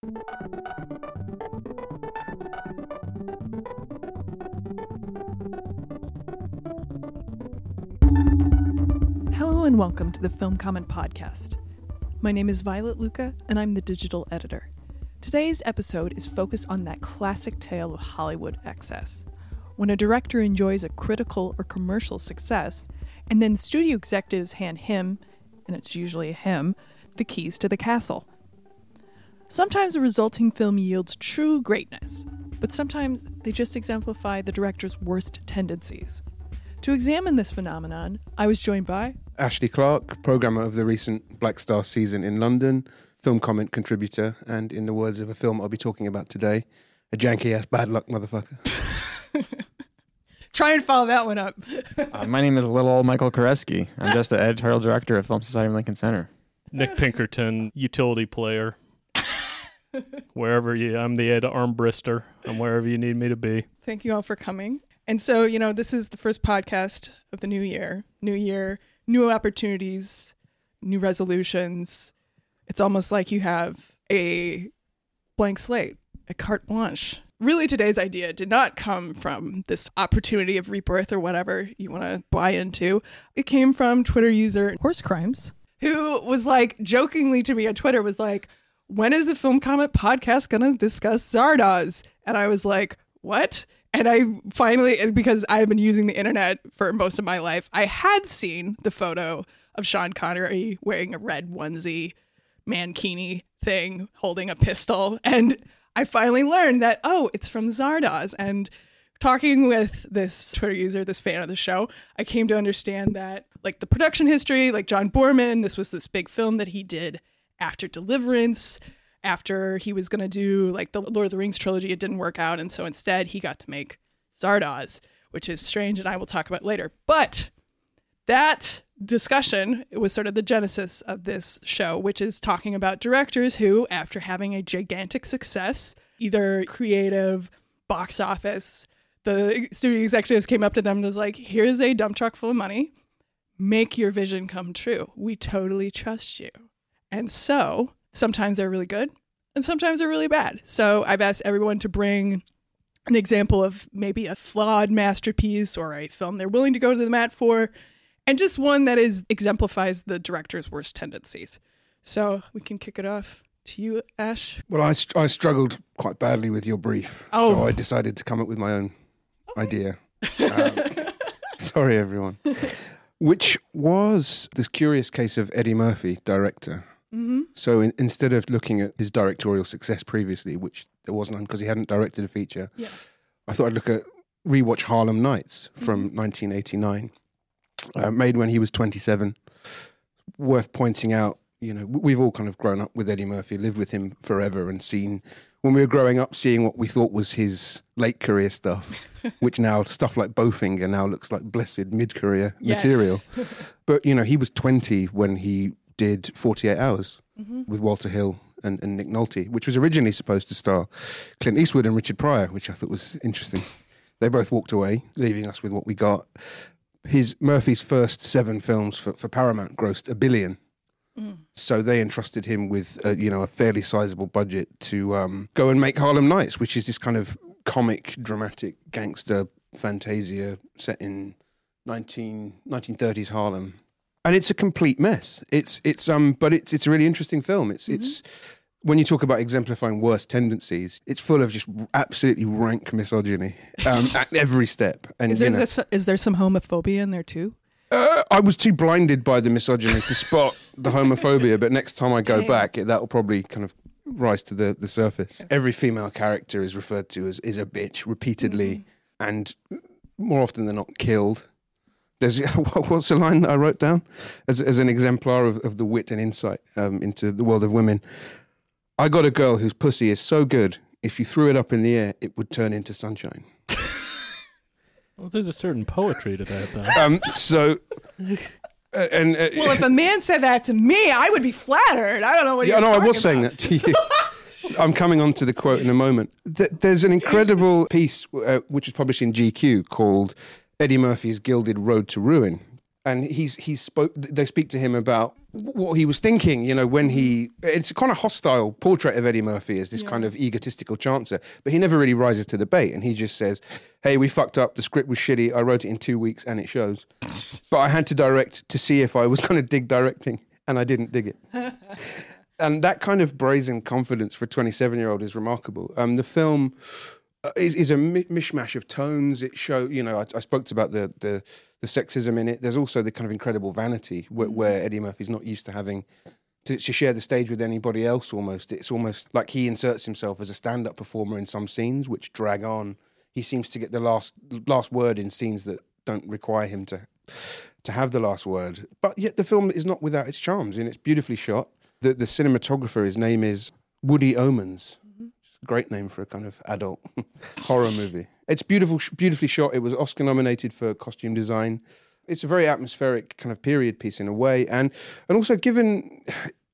Hello and welcome to the Film Comment Podcast. My name is Violet Lucca and I'm the digital editor. Today's episode is focused on that classic tale of Hollywood excess. When a director enjoys a critical or commercial success, and then studio executives hand him, and it's usually him, the keys to the castle. Sometimes the resulting film yields true greatness, but sometimes they just exemplify the director's worst tendencies. To examine this phenomenon, I was joined by Ashley Clark, programmer of the recent Black Star season in London, film comment contributor, and in the words of a film I'll be talking about today, a janky ass bad luck motherfucker. Try and follow that one up. Uh, my name is little old Michael Koresky. I'm just the editorial director at Film Society of Lincoln Center. Nick Pinkerton, utility player. Wherever you, I'm the Ed Armbrister. I'm wherever you need me to be. Thank you all for coming. And so, you know, this is the first podcast of the new year. New year, new opportunities, new resolutions. It's almost like you have a blank slate, a carte blanche. Really, today's idea did not come from this opportunity of rebirth or whatever you want to buy into. It came from Twitter user Horse Crimes, who was like jokingly to me on Twitter, was like, when is the Film Comment podcast going to discuss Zardoz? And I was like, what? And I finally, because I've been using the internet for most of my life, I had seen the photo of Sean Connery wearing a red onesie, mankini thing, holding a pistol. And I finally learned that, oh, it's from Zardoz. And talking with this Twitter user, this fan of the show, I came to understand that, like, the production history, like John Boorman, this was this big film that he did after Deliverance after he was going to do like the Lord of the Rings trilogy, it didn't work out. And so instead, he got to make Zardoz, which is strange and I will talk about later. But that discussion was sort of the genesis of this show, which is talking about directors who, after having a gigantic success, either creative, box office, the studio executives came up to them and was like, here's a dump truck full of money. Make your vision come true. We totally trust you. And so sometimes they're really good and sometimes they're really bad. So I've asked everyone to bring an example of maybe a flawed masterpiece or a film they're willing to go to the mat for, and just one that is exemplifies the director's worst tendencies. So we can kick it off to you, Ash. Well, I, I struggled quite badly with your brief, Oh. so I decided to come up with my own idea. Um, sorry, everyone. Which was this curious case of Eddie Murphy, director. Mm-hmm. So in, instead of looking at his directorial success previously, which there wasn't none because he hadn't directed a feature, Yeah. I thought I'd look at rewatch Harlem Nights from 1989, uh, made when he was 27. Worth pointing out, you know, we've all kind of grown up with Eddie Murphy, lived with him forever, and seen when we were growing up, seeing what we thought was his late career stuff, which now stuff like Bowfinger now looks like blessed mid career Yes. material. But you know, he was 20 when he did 48 Hours Mm-hmm. with Walter Hill and, and Nick Nolte, which was originally supposed to star Clint Eastwood and Richard Pryor, which I thought was interesting. They both walked away, leaving us with what we got. His Murphy's first seven films for, for Paramount grossed a billion. So they entrusted him with, a, you know, a fairly sizable budget to um, go and make Harlem Nights, which is this kind of comic, dramatic gangster fantasia set in 19, 1930s Harlem and it's a complete mess. It's it's um, but it's it's a really interesting film. It's it's when you talk about exemplifying worst tendencies, it's full of just absolutely rank misogyny um, at every step. And Is you there, know, this, is there some homophobia in there too? uh, I was too blinded by the misogyny to spot the homophobia, but next time I go Dang. back, that'll probably kind of rise to the, the surface. Every female character is referred to as is a bitch repeatedly, and more often than not killed. There's what's the line that I wrote down as as an exemplar of, of the wit and insight um, into the world of women. I got a girl whose pussy is so good. If you threw it up in the air, it would turn into sunshine. Well, there's a certain poetry to that, though. Um, so, uh, and uh, Well, if a man said that to me, I would be flattered. I don't know what Yeah, you're no, I talking was saying that to you. I'm coming on to the quote in a moment. Th- There's an incredible piece uh, which was published in GQ called Eddie Murphy's Gilded Road to Ruin, and he's he's spoke. They speak to him about what he was thinking. You know, when he it's a kind of hostile portrait of Eddie Murphy as this Yeah. kind of egotistical chancer, but he never really rises to the bait, and he just says, "Hey, we fucked up. The script was shitty. I wrote it in two weeks, and it shows. But I had to direct to see if I was going to dig directing, and I didn't dig it." and that kind of brazen confidence for a 27 year old is remarkable. Um, the film Uh, is, is a mishmash of tones. It show, you know, I, I spoke about the, the the sexism in it. There's also the kind of incredible vanity where, mm. where Eddie Murphy's not used to having to, to share the stage with anybody else. Almost, it's almost like he inserts himself as a stand up performer in some scenes, which drag on. He seems to get the last last word in scenes that don't require him to to have the last word. But yet the film is not without its charms, and it's beautifully shot. The the cinematographer, his name is Woody Omens. Great name for a kind of adult horror movie. It's beautiful, beautifully shot. It was Oscar nominated for costume design. It's a very atmospheric kind of period piece in a way, and and also given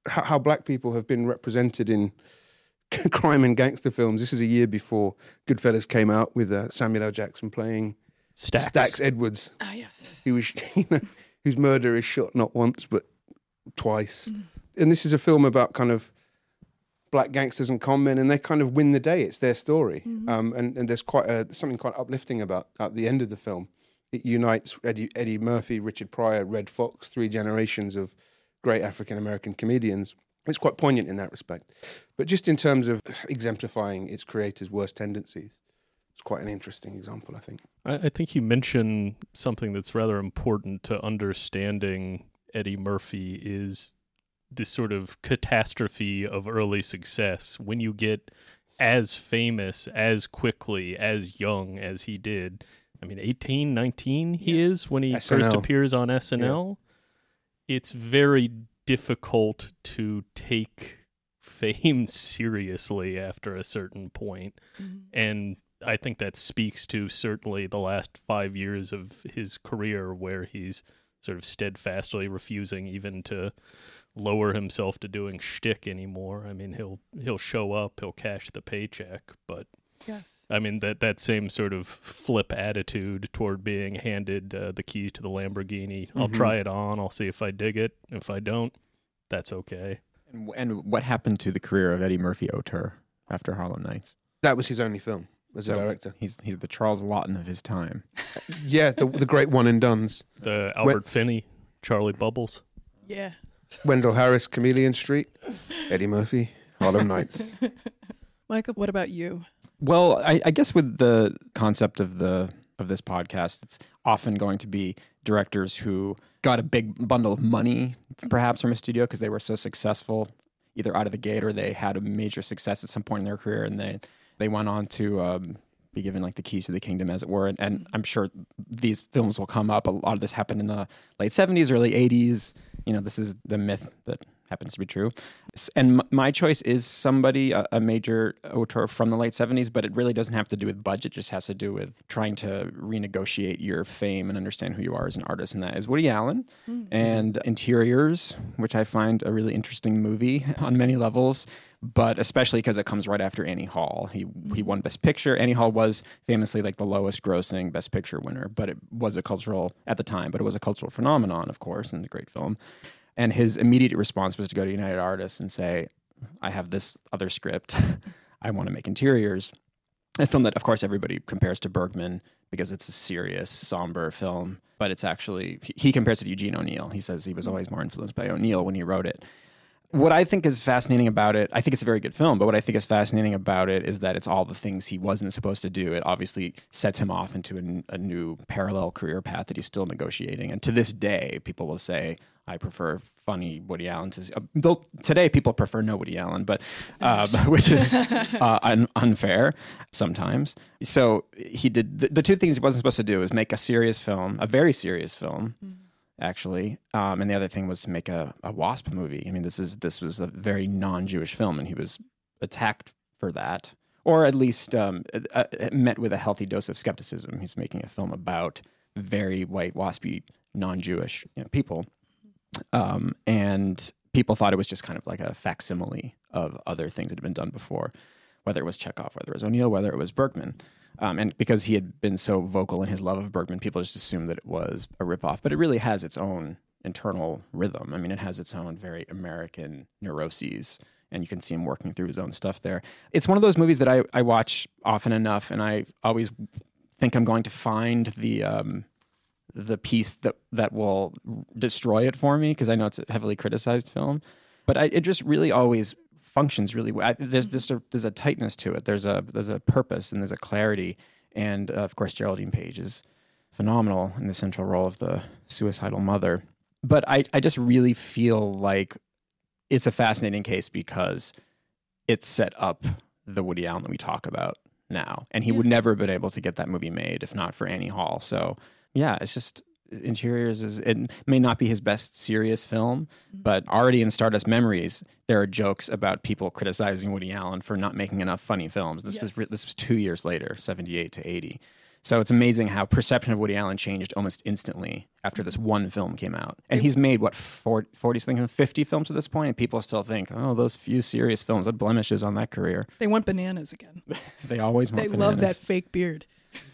how, how black people have been represented in crime and gangster films. This is a year before Goodfellas came out with uh, Samuel L. Jackson playing Stacks. Stax Edwards Ah, yes. who was you know, whose murder is shot not once but twice. And this is a film about kind of black gangsters and con men, and they kind of win the day. It's their story, um, and and there's quite a, something quite uplifting about at the end of the film. It unites Eddie, Eddie Murphy, Richard Pryor, Redd Foxx, three generations of great African American comedians. It's quite poignant in that respect, but just in terms of exemplifying its creator's worst tendencies, it's quite an interesting example, I think. I, I think you mentioned something that's rather important to understanding Eddie Murphy is this sort of catastrophe of early success. When you get as famous as quickly, as young as he did, I mean, 18, 19 he is when he first appears on SNL. It's very difficult to take fame seriously after a certain point. Mm-hmm. And I think that speaks to certainly the last five years of his career, where he's sort of steadfastly refusing even to lower himself to doing shtick anymore. I mean, he'll he'll show up, he'll cash the paycheck, but Yes. I mean that that same sort of flip attitude toward being handed uh, the keys to the Lamborghini. I'll Mhm. try it on. I'll see if I dig it. If I don't, that's okay. And, and what happened to the career of Eddie Murphy Auteur after Harlem Nights? That was his only film as a So- director. He's he's the Charles Laughton of his time. Yeah, the, the great one and done's. The Albert Finney, Charlie Bubbles. Yeah. Wendell Harris, Chameleon Street, Eddie Murphy, Harlem Nights. Michael, what about you? Well, I, I guess with the concept of the of this podcast, it's often going to be directors who got a big bundle of money, perhaps from a studio, because they were so successful, either out of the gate or they had a major success at some point in their career, and they they went on to um, be given like the keys to the kingdom, as it were. And, and I'm sure these films will come up. A lot of this happened in the late 70s, early 80s. You know, this is the myth that happens to be true. And my choice is somebody, a, a major auteur from the late 70s, but it really doesn't have to do with budget, it just has to do with trying to renegotiate your fame and understand who you are as an artist. And that is Woody Allen hmm. and Interiors, which I find a really interesting movie on many levels. But especially because it comes right after Annie Hall. He he won Best Picture. Annie Hall was famously like the lowest grossing Best Picture winner, but it was a cultural at the time, but it was a cultural phenomenon, of course, and a great film. And his immediate response was to go to United Artists and say, I have this other script. I want to make interiors. A film that, of course, everybody compares to Bergman because it's a serious, somber film. But it's actually, he- he compares it to Eugene O'Neill. He says he was always more influenced by O'Neill when he wrote it. What I think is fascinating about it, I think it's a very good film, but what I think is fascinating about it is that it's all the things he wasn't supposed to do. It obviously sets him off into a, new parallel career path that he's still negotiating. And to this day, people will say, I prefer funny Woody Allen to. Uh, today, people prefer no Woody Allen, but um, which is uh, un- unfair sometimes. So he did the, the two things he wasn't supposed to do is make a serious film, a very serious film, actually, um, and the other thing was to make a, a Wasp movie. I mean, this is this was a very non-Jewish film, and he was attacked for that, or at least um, uh, uh, met with a healthy dose of skepticism. He's making a film about very white, waspy, non-Jewish you know, people, um, and people thought it was just kind of like a facsimile of other things that had been done before. Whether it was Chekhov, whether it was O'Neill, whether it was Bergman. Um, and because he had been so vocal in his love of Bergman, people just assumed that it was a ripoff. But it really has its own internal rhythm. I mean, it has its own very American neuroses, and you can see him working through his own stuff there. It's one of those movies that I, I watch often enough, and I always think I'm going to find the um, the piece that that will destroy it for me because I know it's a heavily criticized film. But I, it just really always functions really well. I, there's just a, there's a tightness to it. There's a there's a purpose and there's a clarity. And uh, of course, Geraldine Page is phenomenal in the central role of the suicidal mother. But I, I just really feel like it's a fascinating case because it set up the Woody Allen that we talk about now. And he would never have been able to get that movie made if not for Annie Hall. So yeah, it's just Interiors is it may not be his best serious film, mm-hmm. but already in Stardust Memories, there are jokes about people criticizing Woody Allen for not making enough funny films. This was Yes. this was two years later, seventy eight to eighty. So it's amazing how perception of Woody Allen changed almost instantly after this mm-hmm. one film came out. And he's made what 40, 40 something 50 films at this point and people still think, "Oh, those few serious films, what blemishes on that career." They want bananas again. They always want They love that fake beard.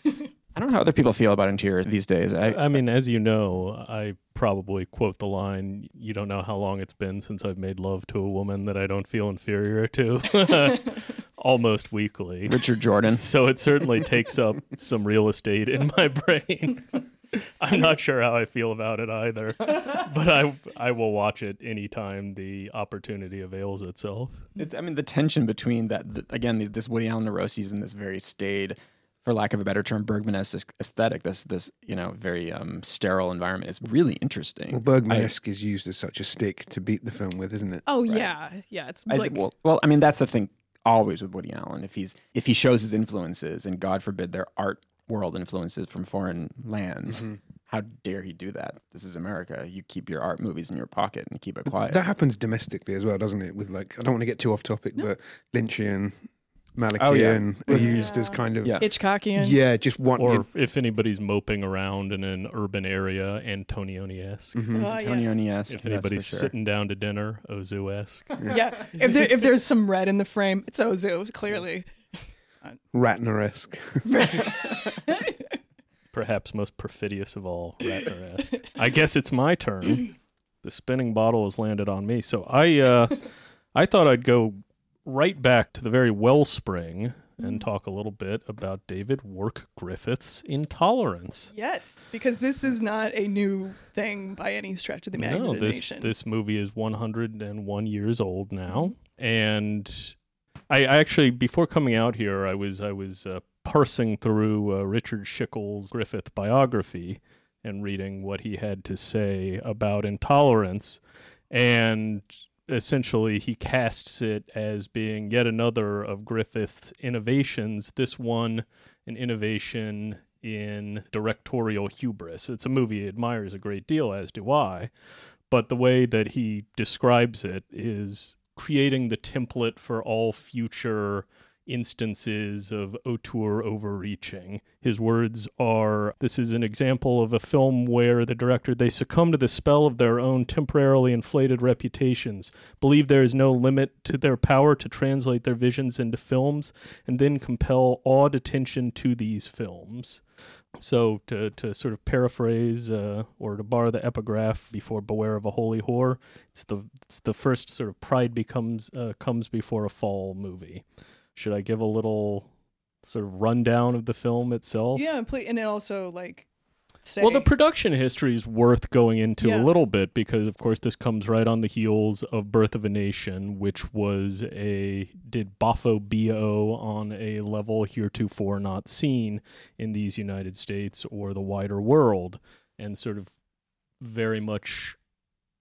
I don't know how other people feel about Interior these days. I, I mean, as you know, I probably quote the line, You don't know how long it's been since I've made love to a woman that I don't feel inferior to, almost weekly. Richard Jordan. So it certainly takes up some real estate in my brain. I'm not sure how I feel about it either, but I I will watch it anytime the opportunity avails itself. It's, I mean, the tension between that, the, again, this Woody Allen neuroses and this very staid, for lack of a better term, Bergman-esque aesthetic, this, this, you know, very um, sterile environment is really interesting. Well, Bergman-esque is used as such a stick to beat the film with, isn't it? Oh yeah, yeah. It's I- like well, well, I mean, that's the thing always with Woody Allen. If he's, if he shows his influences and God forbid their art world influences from foreign lands, Mm-hmm. how dare he do that? This is America. You keep your art movies in your pocket and keep it quiet. That happens domestically as well, doesn't it? With like, I don't want to get too off topic, but Lynchian, Malickian Oh, yeah. are used as kind of Yeah. Hitchcockian. yeah, just one. Or if anybody's moping around in an urban area, Antonioni-esque. Mhm. Ah, yes. Tony-esque, If anybody's sure. sitting down to dinner, Ozu-esque. Yeah. If there, if there's some red in the frame, it's Ozu clearly. Ratner-esque. perhaps most perfidious of all Ratner-esque. I guess it's my turn. The spinning bottle has landed on me. So I uh I thought I'd go right back to the very wellspring and talk a little bit about David Wark Griffith's Intolerance. Yes, because this is not a new thing by any stretch of the imagination. No, this this movie is 101 years old now, and I, I actually before coming out here, I was I was uh, parsing through uh, Richard Schickel's Griffith biography and reading what he had to say about intolerance, and essentially he casts it as being yet another of Griffith's innovations. This one, an innovation in directorial hubris. It's a movie he admires a great deal, as do I but the way that he describes it is creating the template for all future instances of auteur overreaching. His words are this is an example of a film where the director they succumb to the spell of their own temporarily inflated reputations, believe there is no limit to their power to translate their visions into films, and then compel awed attention to these films. So to to sort of paraphrase uh, or to borrow the epigraph before "Beware of a Holy Whore," it's the it's the first sort of pride becomes uh, comes before a fall movie. Should I give a little sort of rundown of the film itself? yeah, please, and it also like say Well, the production history is worth going into Yeah. a little bit because, of course, this comes right on the heels of Birth of a Nation, which was a did Boffo bo on a level heretofore not seen in these United States or the wider world, and sort of very much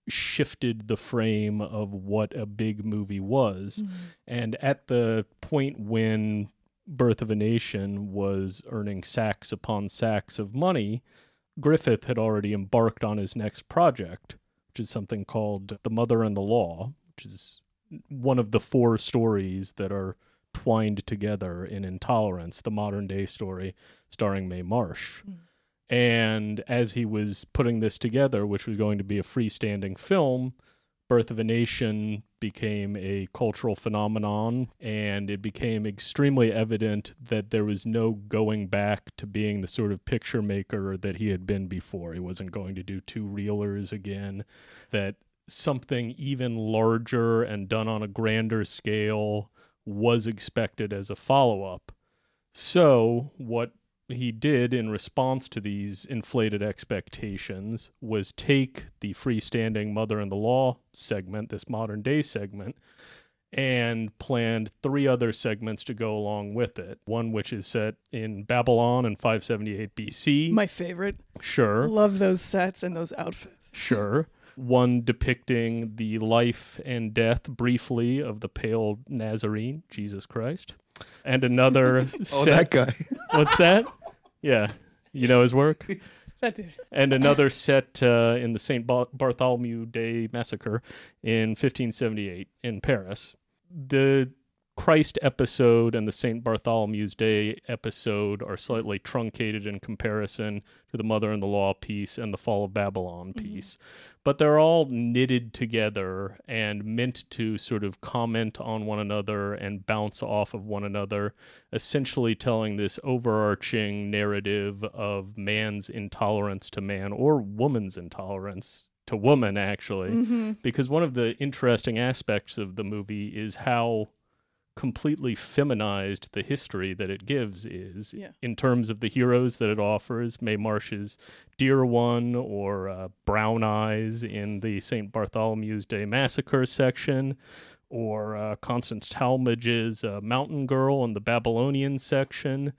shifted the frame of what a big movie was. Mhm. And at the point when Birth of a Nation was earning sacks upon sacks of money, Griffith had already embarked on his next project, which is something called The Mother and the Law, which is one of the four stories that are twined together in Intolerance, the modern day story starring Mae Marsh. Mm. And as he was putting this together, which was going to be a freestanding film, Birth of a Nation became a cultural phenomenon, and it became extremely evident that there was no going back to being the sort of picture maker that he had been before. He wasn't going to do two reelers again, that something even larger and done on a grander scale was expected as a follow up. So, what he did in response to these inflated expectations was take the freestanding mother in the law segment, this modern day segment, and planned three other segments to go along with it. One which is set in Babylon in 578 BC. My favorite. sure. Love those sets and those outfits. Sure. One depicting the life and death briefly of the pale Nazarene, Jesus Christ. And another Oh, set. that guy. What's that? Yeah. You know his work? That did. and another set uh, in the. Bar- Bartholomew Day massacre in 1578 in Paris. The Christ episode and the St. Bartholomew's Day episode are slightly truncated in comparison to the Mother in the Law piece and the Fall of Babylon piece. But they're all knitted together and meant to sort of comment on one another and bounce off of one another, essentially telling this overarching narrative of man's intolerance to man or woman's intolerance to woman, actually. Mm-hmm. Because one of the interesting aspects of the movie is how completely feminized the history that it gives is Yeah. in terms of the heroes that it offers. Mae Marsh's Dear One or uh, Brown Eyes in the St. Bartholomew's Day Massacre section, or uh, Constance Talmadge's uh, Mountain Girl in the Babylonian section,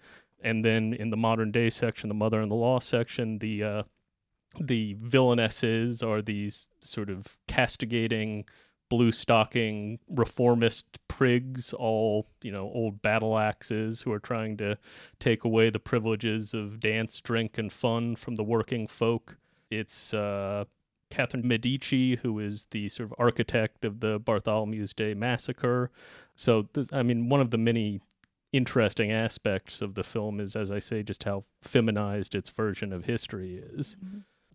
and then in the modern day section, the Mother in the Law section, the uh, the villainesses are these sort of castigating blue stocking reformist prigs, all, you know, old battle axes who are trying to take away the privileges of dance, drink, and fun from the working folk. It's uh, Catherine Medici, who is the sort of architect of the Bartholomew's Day massacre. So, this, I mean, one of the many interesting aspects of the film is, as I say, just how feminized its version of history is.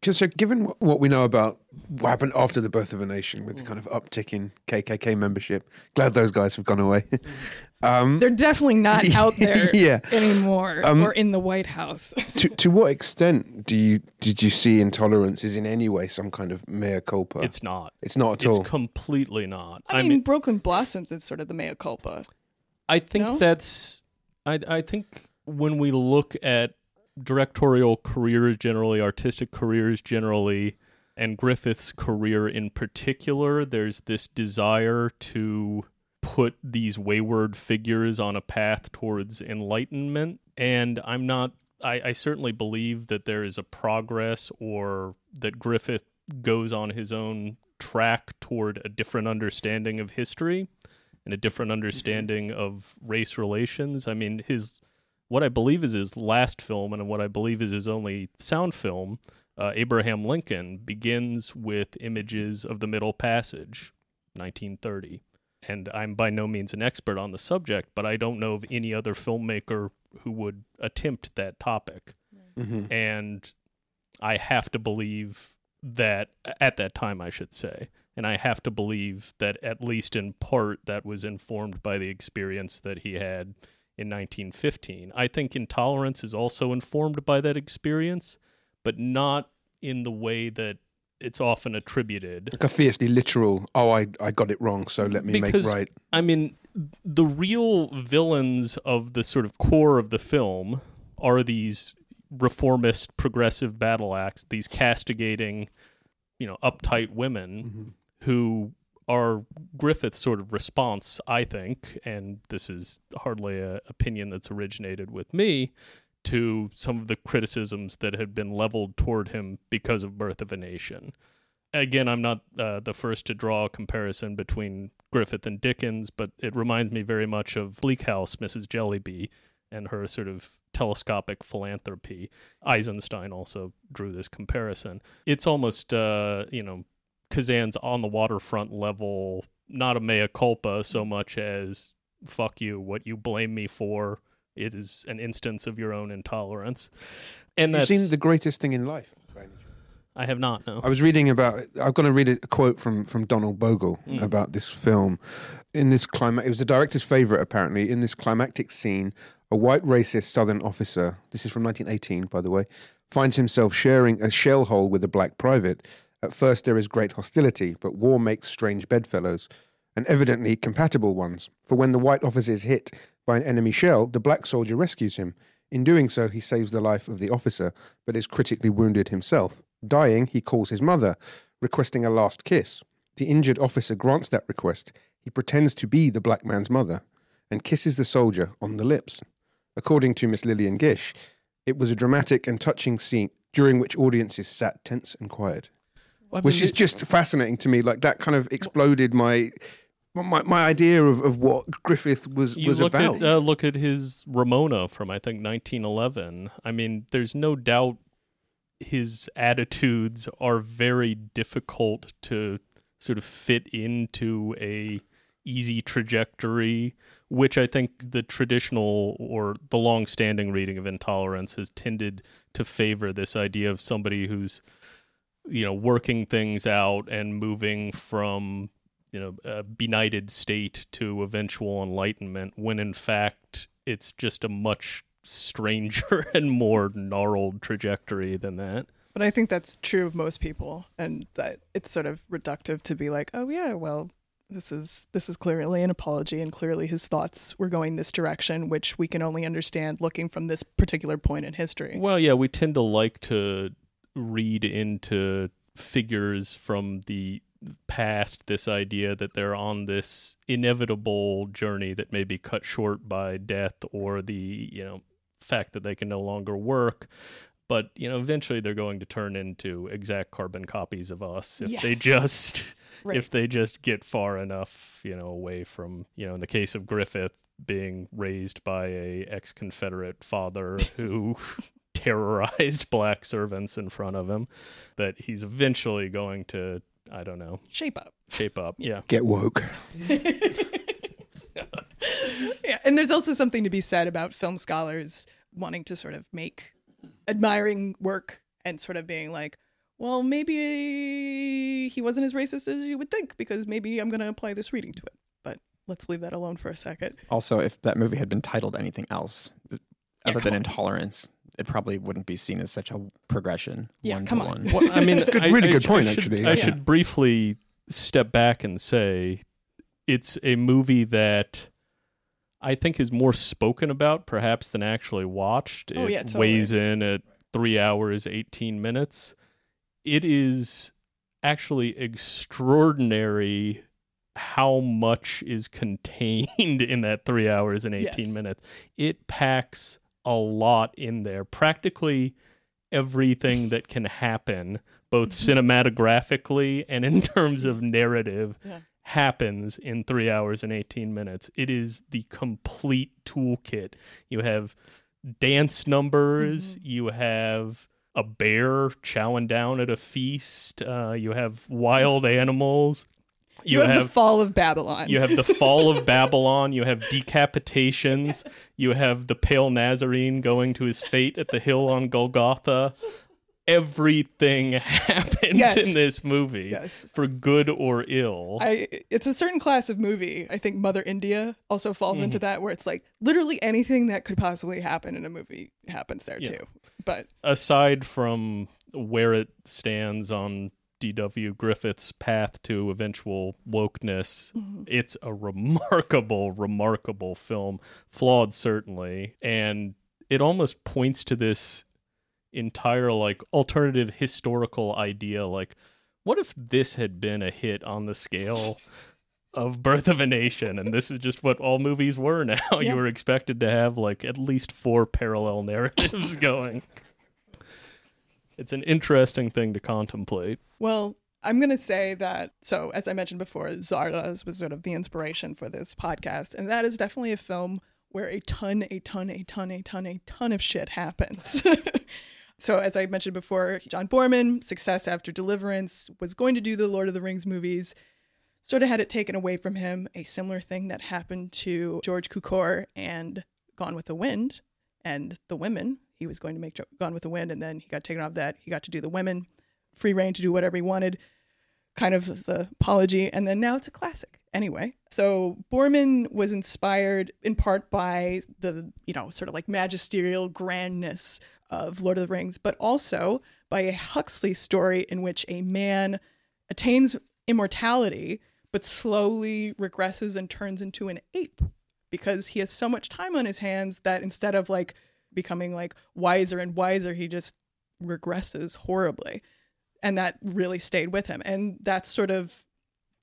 Because so given what- what we know about what happened after the birth of a nation with the kind of uptick in KKK membership, glad those guys have gone away. um, They're definitely not out there Yeah. anymore Um, or in the White House. to to what extent do you did you see intolerance is in any way some kind of mea culpa? It's not. it's not at It's all. It's completely not. I mean, Broken Blossoms is sort of the mea culpa. I think No? that's I I think when we look at directorial careers generally, artistic careers generally, and Griffith's career in particular, there's this desire to put these wayward figures on a path towards enlightenment. And I'm not I, I certainly believe that there is a progress or that Griffith goes on his own track toward a different understanding of history and a different mm-hmm. understanding of race relations. I mean, his what I believe is his last film and what I believe is his only sound film, uh, Abraham Lincoln, begins with images of the Middle Passage, 1930. And I'm by no means an expert on the subject, but I don't know of any other filmmaker who would attempt that topic. Mhm. And I have to believe that at that time, I should say, and I have to believe that at least in part that was informed by the experience that he had in 1915. I think intolerance is also informed by that experience, but not in the way that it's often attributed. Like a fiercely literal. Oh, I I got it wrong, so let me Because- make right. I mean, the real villains of the sort of core of the film are these reformist progressive battle acts, these castigating, you know, uptight women mm-hmm. who are Griffith's sort of response, I think, and this is hardly an opinion that's originated with me, to some of the criticisms that had been leveled toward him because of Birth of a Nation. Again, I'm not uh, the first to draw a comparison between Griffith and Dickens, but it reminds me very much of Bleak House, Mrs. Jellyby, and her sort of telescopic philanthropy. Eisenstein also drew this comparison. It's almost, uh, you know, Kazan's on the waterfront level, not a mea culpa so much as fuck you, what you blame me for it is an instance of your own intolerance. And You've that's seen the greatest thing in life. by any chance? I have not. No. I was reading about. I'm going to read a quote from from Donald Bogle Mm. about this film. In this climate, it was the director's favorite. Apparently, in this climactic scene, a white racist Southern officer. This is from 1918, by the way. Finds himself sharing a shell hole with a black private. At first, there is great hostility, but war makes strange bedfellows, and evidently compatible ones. For when the white officer is hit by an enemy shell, the black soldier rescues him. In doing so, he saves the life of the officer, but is critically wounded himself. Dying, he calls his mother, requesting a last kiss. The injured officer grants that request. He pretends to be the black man's mother and kisses the soldier on the lips. According to Miss Lillian Gish, it was a dramatic and touching scene during which audiences sat tense and quiet, I which is just fascinating to me. Like that kind of exploded my my, my idea of, of what Griffith was you was look about. at uh, look at his Ramona from I think 1911. I mean, there's no doubt his attitudes are very difficult to sort of fit into a easy trajectory, which I think the traditional or the long-standing reading of intolerance has tended to favor this idea of somebody who's you know working things out and moving from you know a benighted state to eventual enlightenment when in fact it's just a much stranger and more gnarled trajectory than that But I think that's true of most people, and that it's sort of reductive to be like, oh yeah, well, this is this is clearly an apology, and clearly his thoughts were going this direction, which we can only understand looking from this particular point in history. well yeah we tend to like to read into figures from the past this idea that they're on this inevitable journey that may be cut short by death or the you know fact that they can no longer work but you know eventually they're going to turn into exact carbon copies of us if they just Right. if they just get far enough you know away from you know in the case of griffith being raised by a ex-confederate father who terrorized black servants in front of him that he's eventually going to i don't know Shape up. shape up yeah Get woke. Yeah, and there's also something to be said about film scholars wanting to sort of make admiring work and sort of being like, well, maybe he wasn't as racist as you would think because maybe I'm going to apply this reading to it. But let's leave that alone for a second. Also, if that movie had been titled anything else Yeah, other come than on. intolerance, it probably wouldn't be seen as such a progression. Yeah, one come to on. one. Well, I mean, Good- I- really I good sh- point, I should, actually, I yeah. should briefly step back and say it's a movie that I think is more spoken about, perhaps, than actually watched. Oh, it yeah, totally. weighs in at three hours, 18 minutes. It is actually extraordinary how much is contained in that three hours and 18 Yes. minutes. It packs a lot in there. Practically everything that can happen, both cinematographically and in terms of narrative, Yeah. happens in three hours and 18 minutes. It is the complete toolkit. You have dance numbers, you have a bear chowing down at a feast, uh, you have wild animals. You, have, the fall of Babylon. You have the fall of Babylon. You have decapitations. You have the pale Nazarene going to his fate at the hill on Golgotha. Everything happens Yes. in this movie Yes. for good or ill. I, it's a certain class of movie. I think Mother India also falls Mm-hmm. into that, where it's like literally anything that could possibly happen in a movie happens there Yeah. too. But Aside from where it stands on D.W. Griffith's path to eventual wokeness, mm-hmm. it's a remarkable, remarkable film. Flawed, certainly. And it almost points to this entire like alternative historical idea like what if this had been a hit on the scale of birth of a nation and this is just what all movies were now Yeah. you were expected to have like at least four parallel narratives going it's an interesting thing to contemplate Well, I'm going to say that. So, as I mentioned before, Zardoz was sort of the inspiration for this podcast. And that is definitely a film where a ton, a ton, a ton, a ton, a ton of shit happens. so, as I mentioned before, John Boorman, success after Deliverance, was going to do the Lord of the Rings movies, sort of had it taken away from him. A similar thing that happened to George Cukor and Gone with the Wind and the Women. He was going to make Gone with the Wind, and then he got taken off that. He got to do the Women free reign to do whatever he wanted, kind of an apology. And then now it's a classic anyway. So Boorman was inspired in part by the, you know, sort of like magisterial grandness of Lord of the Rings, but also by a Huxley story in which a man attains immortality but slowly regresses and turns into an ape because he has so much time on his hands that instead of like becoming like wiser and wiser, he just regresses horribly. And that really stayed with him. And that's sort of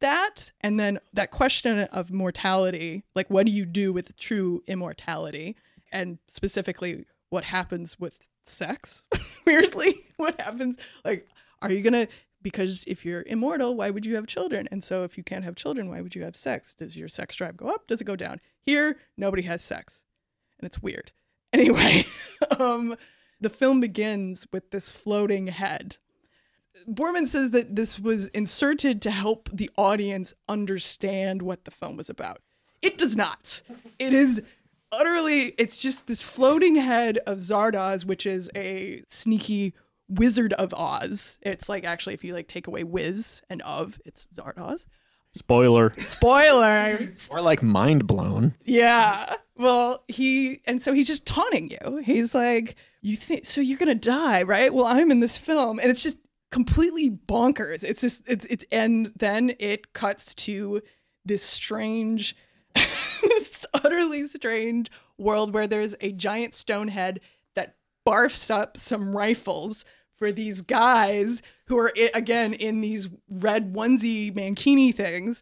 that. And then that question of mortality like, what do you do with true immortality? And specifically, what happens with sex? Weirdly, what happens? Like, are you going to because if you're immortal, why would you have children? And so if you can't have children, why would you have sex? Does your sex drive go up? Does it go down? Here, nobody has sex. And it's weird. Anyway, um, the film begins with this floating head. Boorman says that this was inserted to help the audience understand what the film was about. It does not. It is utterly, it's just this floating head of Zardoz, which is a sneaky Wizard of Oz. It's like actually, if you like take away Wiz and of, it's Zardoz. Spoiler. Spoiler. Or like mind blown. yeah. Well, he and so he's just taunting you. He's like, "You think so? You're gonna die, right? Well, I'm in this film, and it's just completely bonkers. It's just it's it's and then it cuts to this strange, this utterly strange world where there's a giant stone head that barfs up some rifles for these guys who are again in these red onesie mankini things.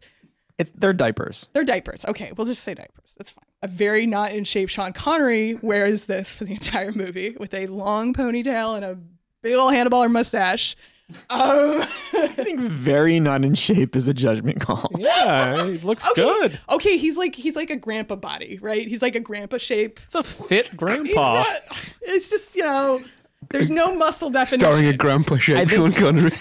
It's they're diapers. They're diapers. Okay, we'll just say diapers. That's fine. A very not in shape Sean Connery wears this for the entire movie with a long ponytail and a big old handlebar mustache. Um, I think very not in shape is a judgment call. Yeah, it looks okay, good. Okay, he's like he's like a grandpa body, right? He's like a grandpa shape. It's a fit He's grandpa. not. It's just you know, there's no muscle definition. Starring a grandpa shape, Sean Connery.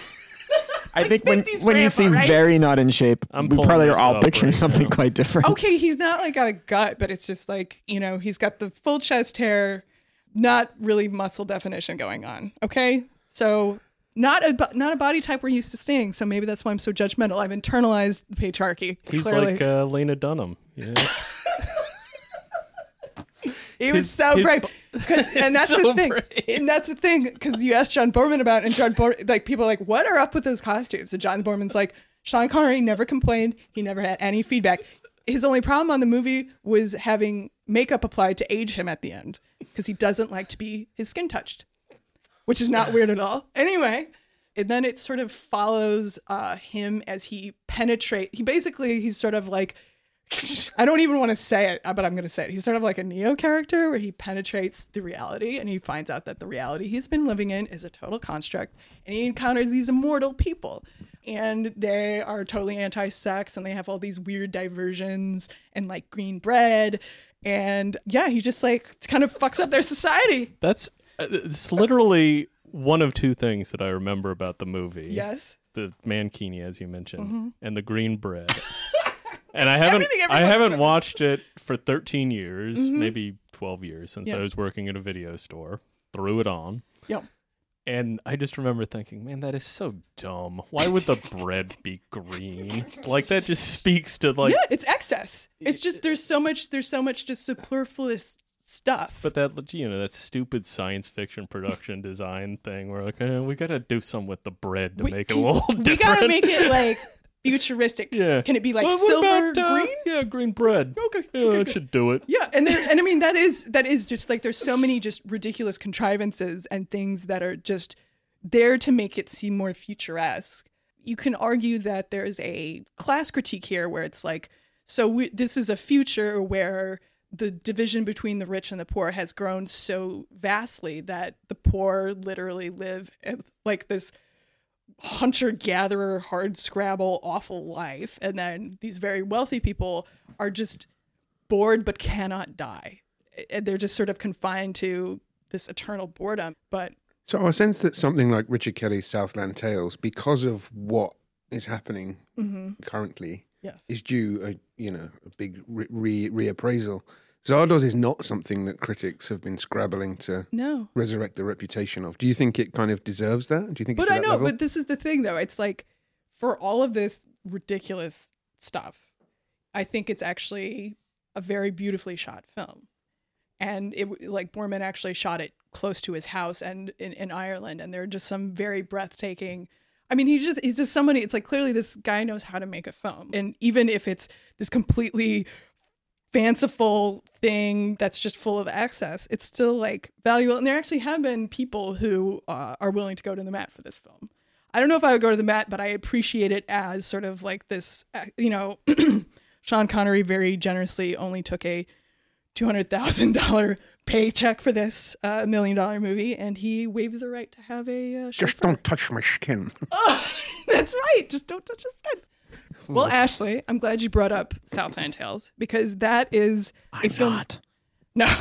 I think when, 50s when you see right? very not in shape, I'm we probably are all picturing right something now. quite different. okay, he's not like got a gut, but it's just like, you know, he's got the full chest hair, not really muscle definition going on. Okay? So not a not a body type we're used to seeing, so maybe that's why I'm so judgmental. I've internalized the patriarchy. He's clearly. like uh, Lena Dunham. Yeah. he was his- so his brave. 'Cause- and that's So the thing. brave. And that's the thing because you asked John Boorman about, it, and John Boorman, like people are like, what are up with those costumes? And John Boorman's like, Sean Connery never complained. He never had any feedback. His only problem on the movie was having makeup applied to age him at the end because he doesn't like to be his skin touched, which is not weird at all. Anyway, and then it sort of follows uh, him as he penetrate. He basically he's sort of like I don't even want to say it, but I'm going to say it. He's sort of like a Neo character where he penetrates the reality and he finds out that the reality he's been living in is a total construct. And he encounters these immortal people. And they are totally anti sex and they have all these weird diversions and like green bread. And yeah, he just like kind of fucks up their society. That's uh, it's literally one of two things that I remember about the movie. Yes. The mankini, as you mentioned, and the green bread. and I haven't I haven't remembers. watched it for 13 years, maybe 12 years since Yeah. I was working at a video store. Threw it on. Yep. And I just remember thinking, man, that is so dumb. Why would the bread be green? Like that just speaks to like yeah, it's excess. It's just there's so much there's so much just superfluous stuff. But that you know that stupid science fiction production design thing, where like eh, we gotta do something with the bread to We- make it a little we different. gotta make it like futuristic. yeah. Can it be like Well, silver about, uh, green? Yeah, green bread. Okay. Yeah, okay, should do it. Yeah, and there, and I mean that is that is just like there's so many just ridiculous contrivances and things that are just there to make it seem more futuresque. You can argue that there's a class critique here where it's like, so we, this is a future where the division between the rich and the poor has grown so vastly that the poor literally live in, like this hunter gatherer hard scrabble awful life. And then these very wealthy people are just bored but cannot die. And they're just sort of confined to this eternal boredom. But So I sense that something like Richard Kelly's Southland Tales, because of what is happening mm-hmm. currently, yes. is due a you know a big re- re- reappraisal. Zardoz is not something that critics have been scrabbling to No. resurrect the reputation of. Do you think it kind of deserves that? Do you think But I know, level? but this is the thing though. It's like for all of this ridiculous stuff, I think it's actually a very beautifully shot film. And it like Boorman actually shot it close to his house and in, in Ireland and there are just some very breathtaking I mean, he's just he's just somebody. It's like clearly this guy knows how to make a film, and even if it's this completely fanciful thing that's just full of excess, it's still like valuable. And there actually have been people who uh, are willing to go to the mat for this film. I don't know if I would go to the mat, but I appreciate it as sort of like this. uh, You know, Sean Connery very generously only took a two hundred thousand dollar paycheck for this uh, million dollar movie, and he waived the right to have a uh, Just don't touch my skin. Oh, that's right. Just don't touch his skin. Well, Ashley, I'm glad you brought up Southland Tales because that is a film. Not. No.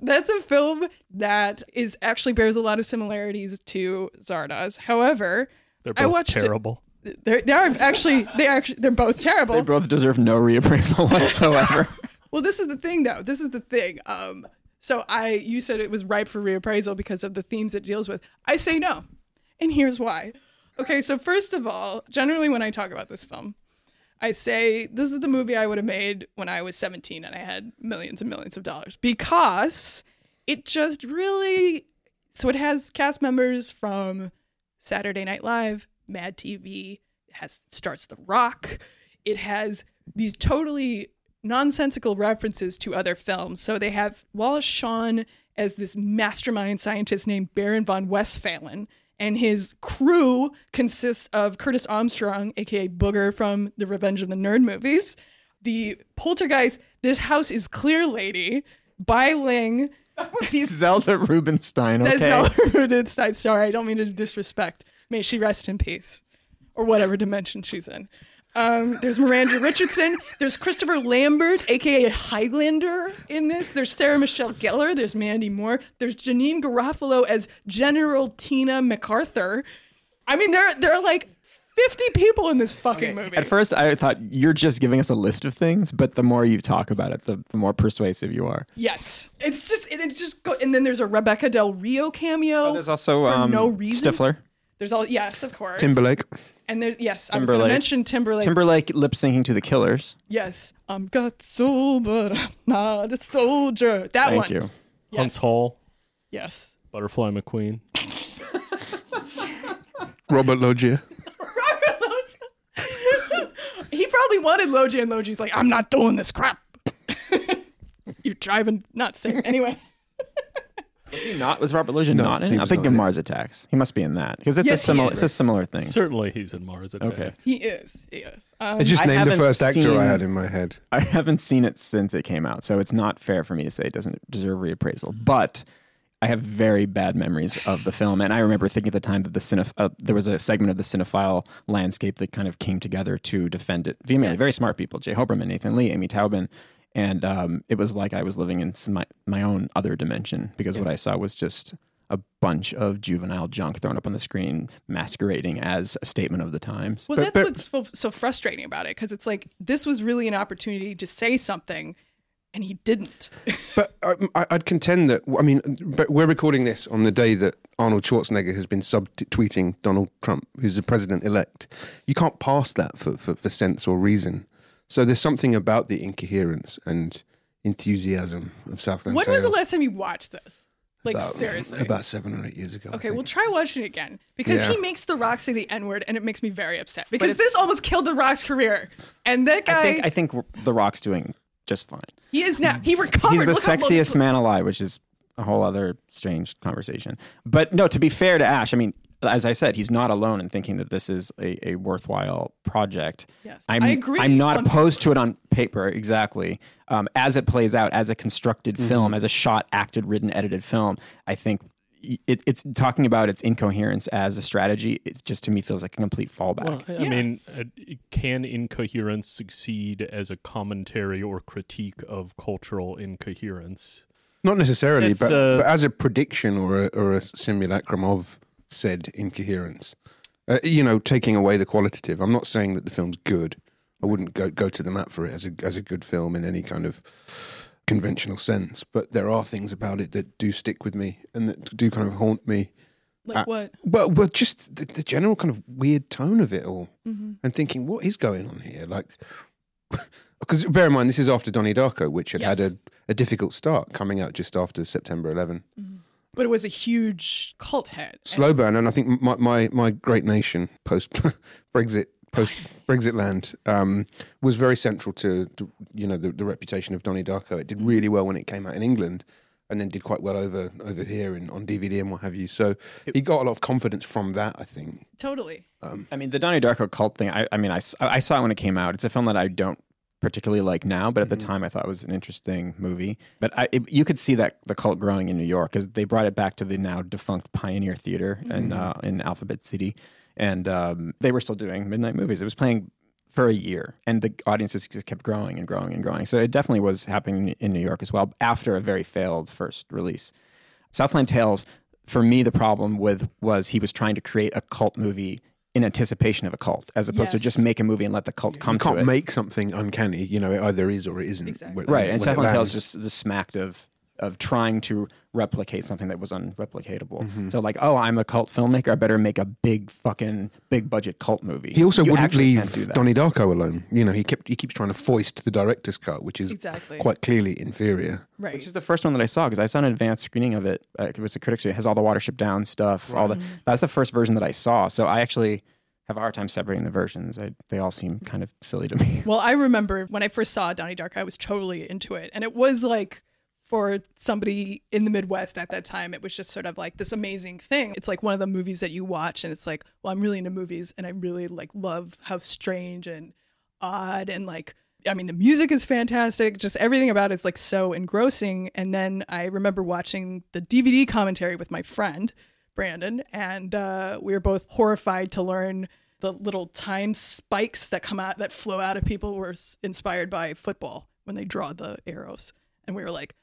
That's a film that is actually bears a lot of similarities to Zardoz. However, They're I both watched it. terrible. they're, they are actually they are actually they're both terrible. They both deserve no reappraisal whatsoever. Well, this is the thing, though. This is the thing. Um, so I, you said it was ripe for reappraisal because of the themes it deals with. I say no, and here's why. Okay, so first of all, generally when I talk about this film, I say this is the movie I would have made when I was 17 and I had millions and millions of dollars because it just really. So it has cast members from Saturday Night Live, Mad TV. It has starts The Rock. It has these totally nonsensical references to other films. So they have Wallace Shawn as this mastermind scientist named Baron von Westphalen, and his crew consists of Curtis Armstrong, aka Booger from the Revenge of the Nerd movies, the poltergeist. This house is Clear Lady, Bai Ling. He's Zelda Rubinstein. Okay. That's Ella Rudenstein. Sorry, I don't mean to disrespect. May she rest in peace, or whatever dimension she's in. Um, there's Miranda Richardson. There's Christopher Lambert, aka Highlander, in this. There's Sarah Michelle Gellar. There's Mandy Moore. There's Janeane Garofalo as General Tina MacArthur. I mean, there there are like 50 people in this fucking movie. At first, I thought you're just giving us a list of things, but the more you talk about it, the, the more persuasive you are. yes, it's just and it's just go. And then there's a Rebekah Del Rio cameo. There's also For um, no reason? Stifler. There's all yes, of course. Timberlake. And there's yes, I was going to Timberlake. mention Timberlake. Timberlake lip syncing to the Killers. yes, I'm got soul, but I'm not a soldier. That Thank one. you. Yes. Huntz Hall, Yes. Butterfly McQueen. Robert Loggia. Robert Loggia. He probably wanted Logie, and Logie's like, I'm not doing this crap. You're driving nuts. Anyway. Was he not? Was Robert Loggia not in it? I'm thinking in. Mars Attacks. He must be in that because it's Yes, a he similar. is. It's a similar thing. Certainly, he's in Mars Attack. Okay. He is. He is. Um, I just I named the haven't first actor I had in my head. I haven't seen it since it came out, so it's not fair for me to say it doesn't deserve reappraisal. But I have very bad memories of the film, and I remember thinking at the time that the cineph- uh, there was a segment of the cinephile landscape that kind of came together to defend it vehemently. Yes. Very smart people: J. Hoberman, Nathan Lee, Amy Taubin, and um, it was like I was living in some, my my own other dimension because what I saw was just a bunch of juvenile junk thrown up on the screen, masquerading as a statement of the times. well, But- that's but- what's so, so frustrating about it because it's like this was really an opportunity to say something, and he didn't. But I, I- I'd contend that I mean, but we're recording this on the day that Arnold Schwarzenegger has been subtweeting Donald Trump, who's the president elect. You can't pass that for, for, for sense or reason. So there's something about the incoherence and enthusiasm of Southland when was the last time you watched this? Like about, seriously. about seven or eight years ago. Okay, think. we'll try watching it again because Yeah. he makes The Rock say the N word, and it makes me very upset because this almost killed The Rock's career. And that guy, I think I think The Rock's doing just fine. he is now. He recovered. He's the Look how long it sexiest man alive, which is a whole other strange conversation. But no, to be fair to Ash, I mean, as I said, he's not alone in thinking that this is a, a worthwhile project. Yes, I'm, I agree I'm not on- opposed to it on paper, exactly. Um, as it plays out, as a constructed Mm-hmm. film, as a shot, acted, written, edited film, I think it, it's talking about its incoherence as a strategy. It just to me feels like a complete fallback. Well, I I Yeah. mean, uh, can incoherence succeed as a commentary or critique of cultural incoherence? Not necessarily, but, uh, but as a prediction or a, or a simulacrum of said incoherence. Uh, you know, taking away the qualitative. I'm not saying that the film's good I wouldn't go go to the mat for it as a as a good film in any kind of conventional sense. But there are things about it that do stick with me and that do kind of haunt me. Like Uh, what? Well, well, just the, the general kind of weird tone of it all, Mm-hmm. and thinking, what is going on here? Like, because bear in mind, this is after Donnie Darko, which had had a, a difficult start, coming out just after September 11. But it was a huge cult hit. Slow burn, and I think my my, my great nation post Brexit post Brexit land um, was very central to, to you know the, the reputation of Donnie Darko. It did really well when it came out in England, and then did quite well over over here in, on DVD and what have you. So he got a lot of confidence from that. I think. Totally. Um, I mean, the Donnie Darko cult thing. I, I mean, I, s- I saw it when it came out. It's a film that I don't particularly like now, but at the time I thought it was an interesting movie. But I, it, you could see that the cult growing in New York because they brought it back to the now defunct Pioneer Theater in uh, in Alphabet City, and um, they were still doing midnight movies. It was playing for a year, and the audiences just kept growing and growing and growing. So it definitely was happening in New York as well after a very failed first release. Southland Tales, for me, the problem with was he was trying to create a cult movie in anticipation of a cult, as opposed to just make a movie and let the cult come to you can't to it. make something uncanny. You know, it either is or it isn't. Exactly. when- right, when and it Southland Tales lands. just, just smacked of of trying to replicate something that was unreplicatable. Mm-hmm. So like, oh, I'm a cult filmmaker. I better make a big fucking big budget cult movie. He also You wouldn't actually can't do leave. Donnie Darko alone. You know, he kept he keeps trying to foist the director's cut, which is Exactly. quite clearly inferior. right. Which is the first one that I saw because I saw an advanced screening of it. Uh, it was a critics. It has all the Watership Down stuff. All the that's the first version that I saw. So I actually have a hard time separating the versions. I, they all seem kind of silly to me. Well, I remember when I first saw Donnie Darko, I was totally into it. And it was like for somebody in the Midwest at that time, it was just sort of like this amazing thing. It's like one of the movies that you watch and it's like, well, I'm really into movies and I really like love how strange and odd and like I mean, the music is fantastic. Just everything about it is like so engrossing. And then I remember watching the DVD commentary with my friend, Brandon, and uh, we were both horrified to learn the little time spikes that come out, that flow out of people were inspired by football when they draw the arrows. And we were like,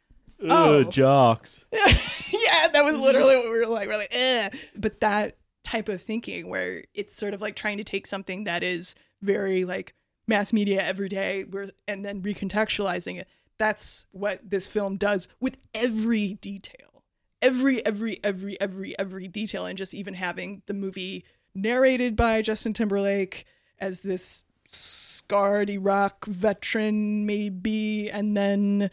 Oh. Jocks. yeah, that was literally what we were like. We're like, eh. But that type of thinking where it's sort of like trying to take something that is very like mass media every day where, and then recontextualizing it. That's what this film does with every detail. Every, every, every, every, every detail. And just even having the movie narrated by Justin Timberlake as this scarred Iraq veteran, maybe, and then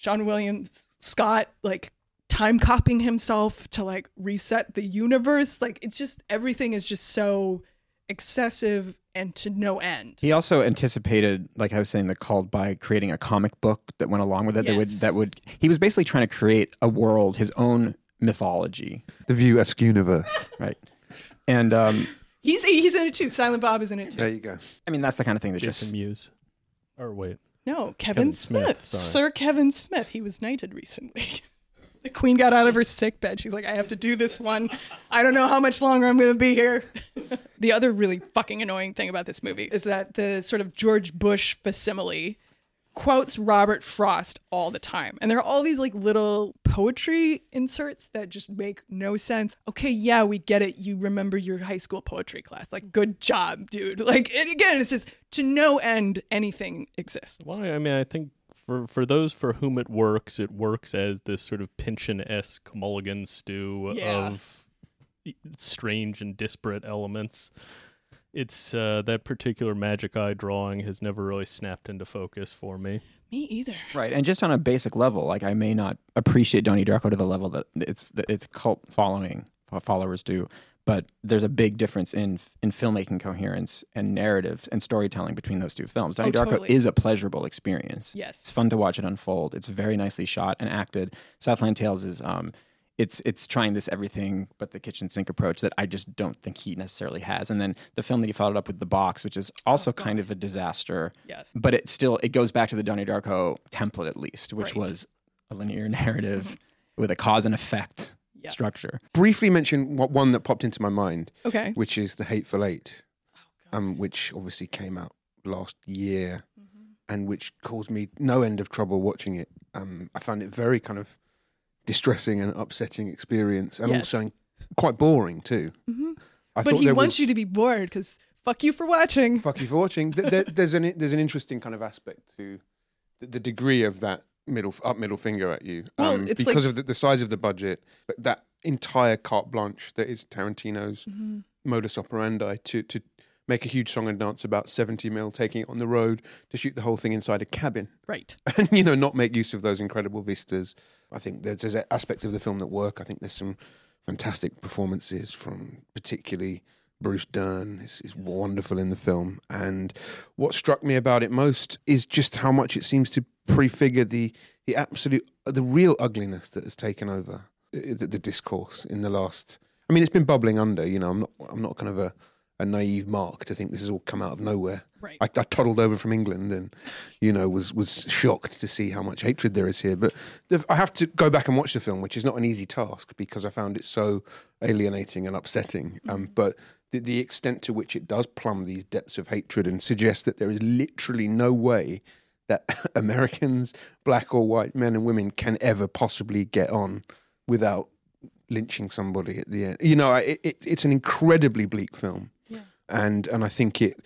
Seann Williams Scott like time copying himself to like reset the universe. Like it's just everything is just so excessive and to no end. He also anticipated, like I was saying, the cult by creating a comic book that went along with it. That would that would he was basically trying to create a world, his own mythology, The View Askew universe. right? And um, He's he's in it too. Silent Bob is in it too. There you go. I mean, that's the kind of thing that Jason just Mewes. Or wait. No, Kevin, Kevin Smith, Smith. Sir Kevin Smith. He was knighted recently. the Queen got out of her sick bed. She's like, I have to do this one. I don't know how much longer I'm going to be here. the other really fucking annoying thing about this movie is that the sort of George Bush facsimile quotes Robert Frost all the time. And there are all these like little poetry inserts that just make no sense. Okay, yeah, we get it. You remember your high school poetry class. Like, good job, dude. Like, and again, it's just to no end anything exists. Why? I mean, I think for for those for whom it works, it works as this sort of Pynchon esque mulligan stew Yeah. of strange and disparate elements. It's uh, that particular magic eye drawing has never really snapped into focus for me. Me either. right. And just on a basic level, like I may not appreciate Donnie Darko to the level that it's that its cult following followers do, but there's a big difference in in filmmaking coherence and narrative and storytelling between those two films. Donnie Oh, Darko totally. is a pleasurable experience. Yes. It's fun to watch it unfold. It's very nicely shot and acted. Southland Tales is um it's it's trying this everything but the kitchen sink approach that I just don't think he necessarily has. And then the film that he followed up with The Box, which is also kind of a disaster, Yes. but it still it goes back to the Donnie Darko template at least, which Right. was a linear narrative with a cause and effect Yeah. structure. Briefly mention what one that popped into my mind, Okay. which is The Hateful Eight, um, which obviously came out last year and which caused me no end of trouble watching it. Um, I found it very kind of distressing and upsetting experience and Yes. also quite boring too. Mhm. I But he wants was- you to be bored because fuck you for watching. Fuck you for watching. There- there's an there's an interesting kind of aspect to the, the degree of that middle up middle finger at you, um, Well, it's because like- of the, the size of the budget. But that entire carte blanche that is Tarantino's Mm-hmm. modus operandi to to make a huge song and dance about 70 mil, taking it on the road to shoot the whole thing inside a cabin, Right. and you know not make use of those incredible vistas. I think there's, there's aspects of the film that work. I think there's some fantastic performances from particularly Bruce Dern is, is wonderful in the film. And what struck me about it most is just how much it seems to prefigure the the absolute the real ugliness that has taken over uh, the, the discourse in the last. I mean, it's been bubbling under. You know, I'm not I'm not kind of a a naive mark to think this has all come out of nowhere. Right. I, I toddled over from England and, you know, was was shocked to see how much hatred there is here. But I have to go back and watch the film, which is not an easy task because I found it so alienating and upsetting. Um, but the, the extent to which it does plumb these depths of hatred and suggest that there is literally no way that Americans, black or white men and women, can ever possibly get on without lynching somebody at the end. You know, it, it, it's an incredibly bleak film. And and I think it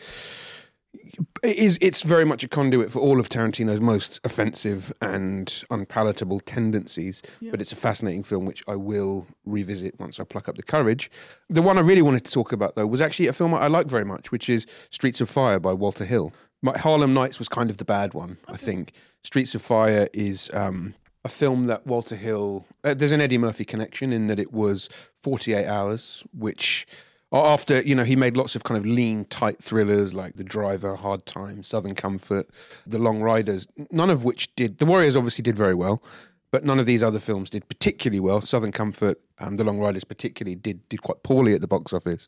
it is it's very much a conduit for all of Tarantino's most offensive and unpalatable tendencies. Yeah. But it's a fascinating film which I will revisit once I pluck up the courage. The one I really wanted to talk about though was actually a film I like very much, which is Streets of Fire by Walter Hill. My, Harlem Nights was kind of the bad one, I think. Streets of Fire is um, a film that Walter Hill. Uh, there's an Eddie Murphy connection in that it was 48 hours, which after you know he made lots of kind of lean, tight thrillers like The Driver, Hard Time, Southern Comfort, The Long Riders. None of which did. The Warriors obviously did very well, but none of these other films did particularly well. Southern Comfort and The Long Riders particularly did did quite poorly at the box office.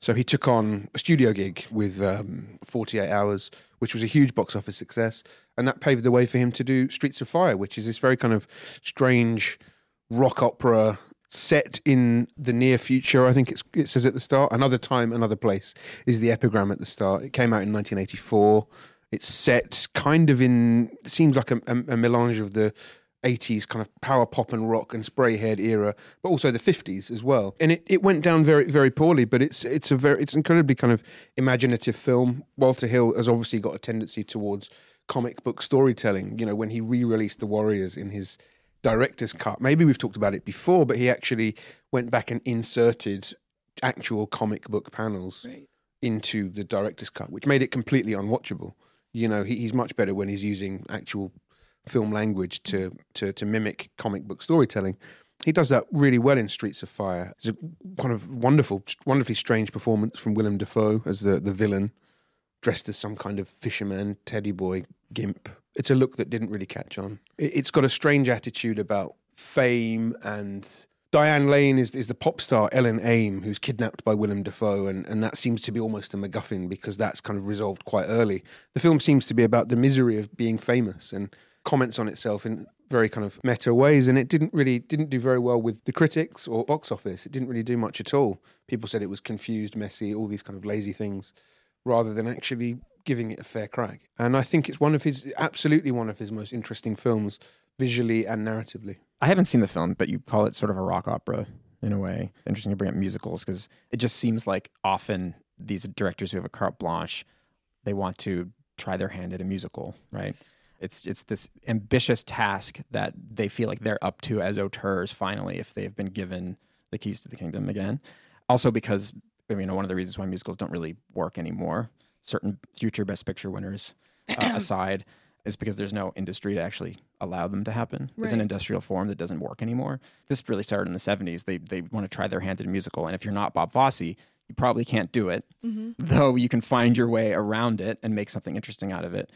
So he took on a studio gig with um, 48 Hours, which was a huge box office success, and that paved the way for him to do Streets of Fire, which is this very kind of strange rock opera set in the near future. I think it says at the start. Another time, another place is the epigram at the start. It came out in 1984. It's set kind of in, seems like a, a, a melange of the 80s kind of power pop and rock and spray haired era, but also the 50s as well. And it, it went down very, very poorly, but it's it's a very it's incredibly kind of imaginative film. Walter Hill has obviously got a tendency towards comic book storytelling. You know, when he re released The Warriors in his director's cut, maybe we've talked about it before, but he actually went back and inserted actual comic book panels Right. into the director's cut, which made it completely unwatchable. You know, he, he's much better when he's using actual film language to, to to mimic comic book storytelling. He does that really well in Streets of Fire. It's a kind of wonderful, wonderfully strange performance from Willem Dafoe as the, the villain, dressed as some kind of fisherman, teddy boy, gimp. It's a look that didn't really catch on. It, it's got a strange attitude about fame and Diane Lane is, is the pop star Ellen Aim, who's kidnapped by Willem Dafoe, and, and that seems to be almost a MacGuffin because that's kind of resolved quite early. The film seems to be about the misery of being famous and comments on itself in very kind of meta ways, and it didn't really didn't do very well with the critics or box office. It didn't really do much at all. People said it was confused, messy, all these kind of lazy things, rather than actually giving it a fair crack. And I think it's one of his absolutely one of his most interesting films, visually and narratively. I haven't seen the film, but you call it sort of a rock opera in a way. Interesting to bring up musicals because it just seems like often these directors who have a carte blanche, they want to try their hand at a musical, right? It's it's this ambitious task that they feel like they're up to as auteurs finally if they've been given the keys to the kingdom again. Also because I mean, one of the reasons why musicals don't really work anymore, certain future best picture winners uh, aside, is because there's no industry to actually allow them to happen. It's an industrial form that doesn't work anymore. This really started in the 70s. They they want to try their hand at a musical, and if you're not Bob Fosse, you probably can't do it. Though you can find your way around it and make something interesting out of it.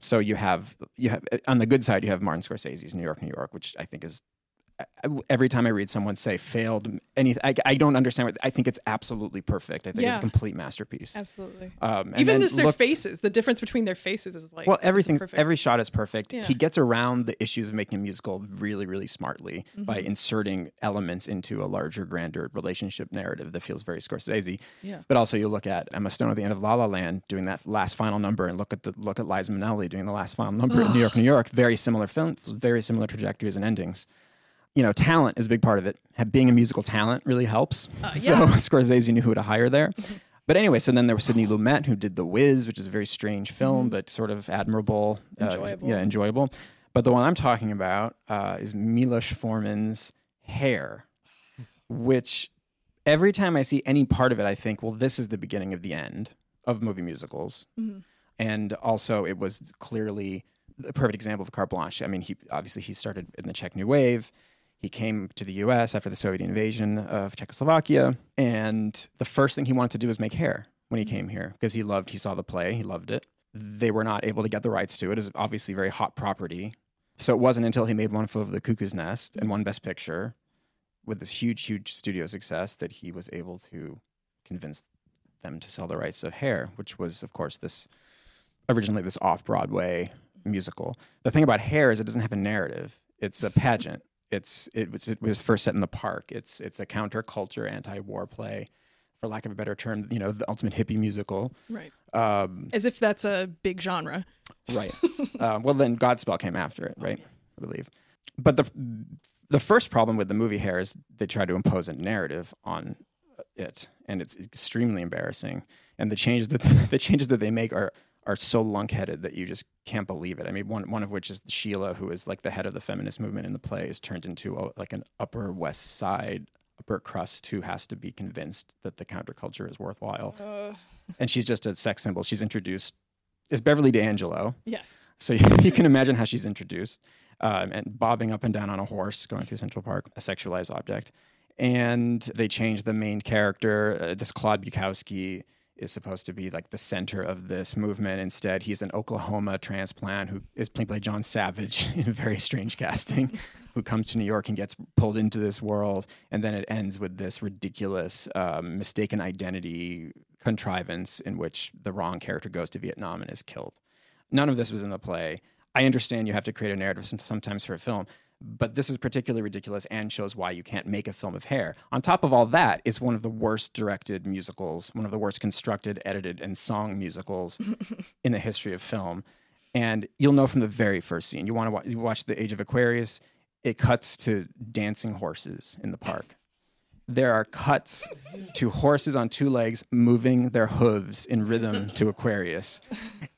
So you have you have on the good side you have Martin Scorsese's New York, New York, which I think is every time I read someone say failed anything, I, I don't understand. What, I think it's absolutely perfect. I think it's a complete masterpiece. Absolutely. Um, Even just their look- faces, the difference between their faces is like well, everything, perfect. every shot is perfect. Yeah. He gets around the issues of making a musical really, really smartly by Mm-hmm. inserting elements into a larger, grander relationship narrative that feels very Scorsese. Yeah. But also, you look at Emma Stone at the end of La La Land doing that last final number, and look at the look at Liza Minnelli doing the last final number in New York, New York. Very similar film, very similar trajectories and endings. You know, talent is a big part of it. Being a musical talent really helps. so Uh, yeah. Scorsese knew who to hire there. But anyway, so then there was Sidney Lumet who did The Wiz, which is a very strange film, but sort of admirable, uh, Enjoyable. yeah, enjoyable. But the one I'm talking about uh, is Milos Forman's Hair, which every time I see any part of it, I think, well, this is the beginning of the end of movie musicals. Mhm. And also, it was clearly a perfect example of carte blanche. I mean, he obviously he started in the Czech New Wave. He came to the U.S. after the Soviet invasion of Czechoslovakia, and the first thing he wanted to do was make hair when he mm. came here because he loved. He saw the play, he loved it. They were not able to get the rights to it. It was obviously very hot property. So it wasn't until he made One Flew Over the Cuckoo's Nest and won Best Picture with this huge, huge studio success that he was able to convince them to sell the rights of Hair, which was, of course, this originally this off Broadway musical. The thing about Hair is it doesn't have a narrative. It's a pageant. It's it was it was first set in the park. It's it's a counterculture anti-war play, for lack of a better term. You know, the ultimate hippie musical. Right. Um, As if that's a big genre. right. uh, well, then Godspell came after it, right? I believe. But the the first problem with the movie Hair is they try to impose a narrative on it, and it's extremely embarrassing. And the changes that the changes that they make are are so lunkheaded that you just can't believe it. I mean, one one of which is Sheila, who is like the head of the feminist movement in the play, is turned into a, like an Upper West Side upper crust who has to be convinced that the counterculture is worthwhile, Uh, and she's just a sex symbol. She's introduced is Beverly D'Angelo. yes. So you, you can imagine how she's introduced um, and bobbing up and down on a horse going through Central Park, a sexualized object. And they change the main character. Uh, this Claude Bukowski is supposed to be like the center of this movement. Instead, he's an Oklahoma transplant who is played by John Savage in very strange casting, who comes to New York and gets pulled into this world. And then it ends with this ridiculous um, mistaken identity contrivance in which the wrong character goes to Vietnam and is killed. None of this was in the play. I understand you have to create a narrative sometimes for a film, but this is particularly ridiculous and shows why you can't make a film of hair. On top of all that, it's one of the worst directed musicals, one of the worst constructed, edited, and song musicals in the history of film. And you'll know from the very first scene. You want to watch, you watch The Age of Aquarius, it cuts to dancing horses in the park. There are cuts to horses on two legs moving their hooves in rhythm to Aquarius.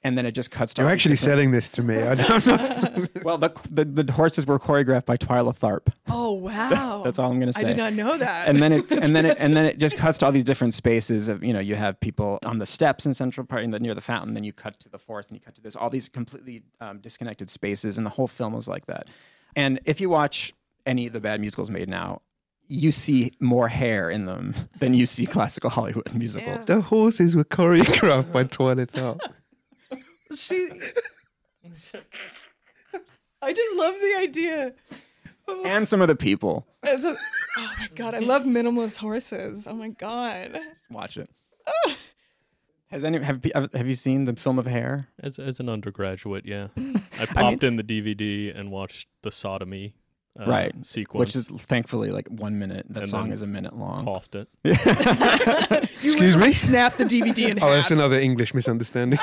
And then it just cuts to You're actually different- selling this to me. I don't know. well, the, the the horses were choreographed by Twyla Tharp. Oh wow. That's all I'm going to say. I did not know that. and then it and then it and then it just cuts to all these different spaces of you know you have people on the steps in Central Park and then near the fountain. Then you cut to the forest and you cut to this all these completely um, disconnected spaces, and the whole film is like that. And if you watch any of the bad musicals made now. You see more hair in them than you see classical Hollywood musicals. the horses were choreographed by Twyla Tharp. she. I just love the idea. And some of the people. It's a- oh my god, I love minimalist horses. Oh my god. Just watch it. Has any have have you seen the film of Hair? As as an undergraduate, yeah, I popped in the DVD and watched the sodomy uh, Right, sequence. Which is thankfully like one minute. That And song then is a minute long. tossed it. You Excuse literally me? Snap the DVD in Oh, that's another English misunderstanding.